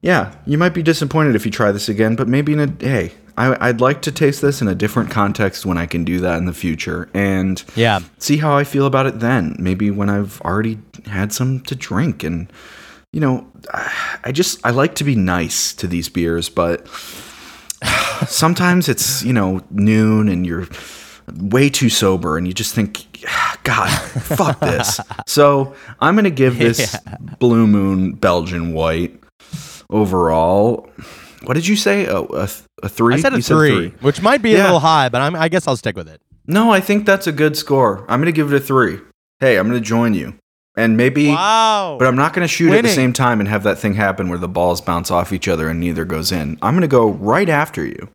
yeah, you might be disappointed if you try this again, but maybe in a hey, I, I'd like to taste this in a different context when I can do that in the future, and Yeah. see how I feel about it then. Maybe when I've already had some to drink and you know, I just I like to be nice to these beers, but sometimes it's, you know, noon and you're way too sober and you just think ah, god, fuck this. So, I'm going to give this Blue Moon Belgian White overall what did you say? Oh, a, th- a three? I said a You three, which might be a little high, but I'm, I guess I'll stick with it. No, I think that's a good score. I'm going to give it a three. Hey, I'm going to join you. And maybe, Wow. but I'm not going to shoot at the same time and have that thing happen where the balls bounce off each other and neither goes in. I'm going to go right after you.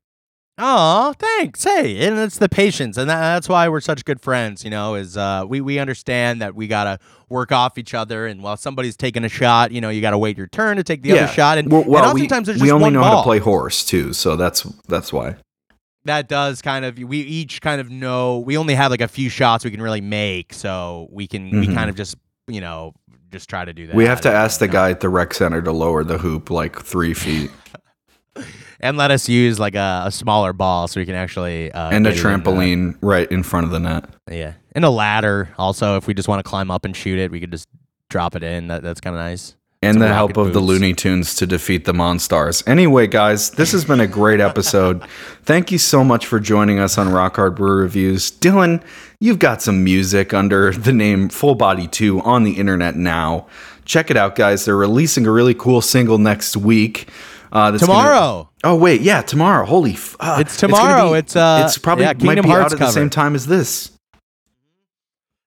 Oh, thanks. Hey, and it's the patience, and that, that's why we're such good friends. You know, is uh, we we understand that we gotta work off each other, and while somebody's taking a shot, you know, you gotta wait your turn to take the other shot, and, well, well, and we, oftentimes we just only one know ball. how to play horse too, so that's that's why. that does kind of we each kind of know we only have like a few shots we can really make, so we can we Mhm. kind of just you know just try to do that. We have to ask the guy at the rec center to lower the hoop like three feet and let us use like a, a smaller ball so we can actually uh, and a in trampoline right in front of the net. Yeah, and a ladder. Also, if we just want to climb up and shoot it, we could just drop it in. That that's kind of nice. And the help of the boots. Looney Tunes to defeat the Monstars. Anyway, guys, this has been a great episode. Thank you so much for joining us on Rock Hard Brew Reviews. Dylan, you've got some music under the name Full Body 2 on the internet now. Check it out, guys. They're releasing a really cool single next week. Uh, that's gonna- Tomorrow. oh wait, yeah, tomorrow. Holy, f- uh, It's gonna tomorrow. be- It's, uh, it's probably yeah, might be Hearts out at the same time as this.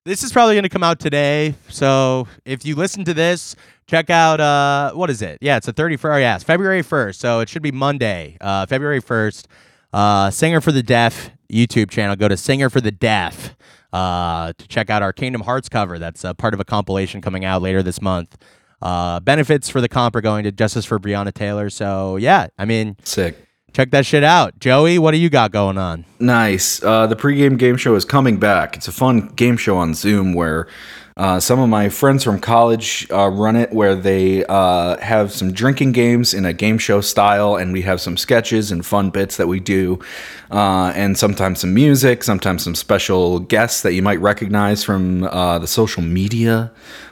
This is probably going to come out today. So if you listen to this, check out uh what is it? Yeah, it's the 31st. Yeah, February 1st. So it should be Monday, uh, February 1st. Uh, Singer for the Deaf YouTube channel. Go to Singer for the Deaf uh, to check out our Kingdom Hearts cover. That's uh, part of a compilation coming out later this month. Uh, benefits for the comp are going to Justice for Breonna Taylor. So yeah, I mean, Sick. Check that shit out. Joey, what do you got going on? Nice. Uh, the pregame game show is coming back. It's a fun game show on Zoom where Uh, some of my friends from college uh, run it where they uh, have some drinking games in a game show style, and we have some sketches and fun bits that we do, uh, and sometimes some music, sometimes some special guests that you might recognize from uh, the social media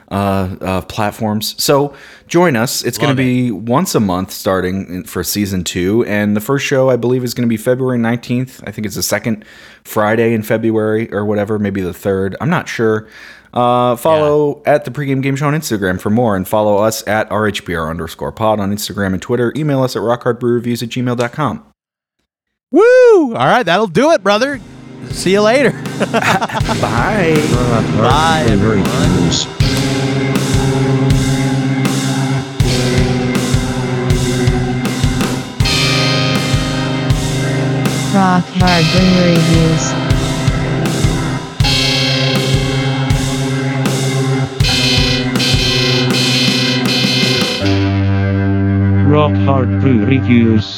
uh, uh, platforms. So join us. It's going to be once a month starting for season two. And the first show, I believe, is going to be February 19th. I think it's the second Friday in February or whatever, maybe the third. I'm not sure. Uh, follow at the pregame game show on Instagram for more and follow us at RHBR underscore pod on Instagram and Twitter. Email us at rockhardbrewreviews at gmail.com. Woo! All right, that'll do it, brother. See you later. Bye. Rock Bye, everyone. Rock Hard Brewery Reviews. Rock Hard Brew Reviews.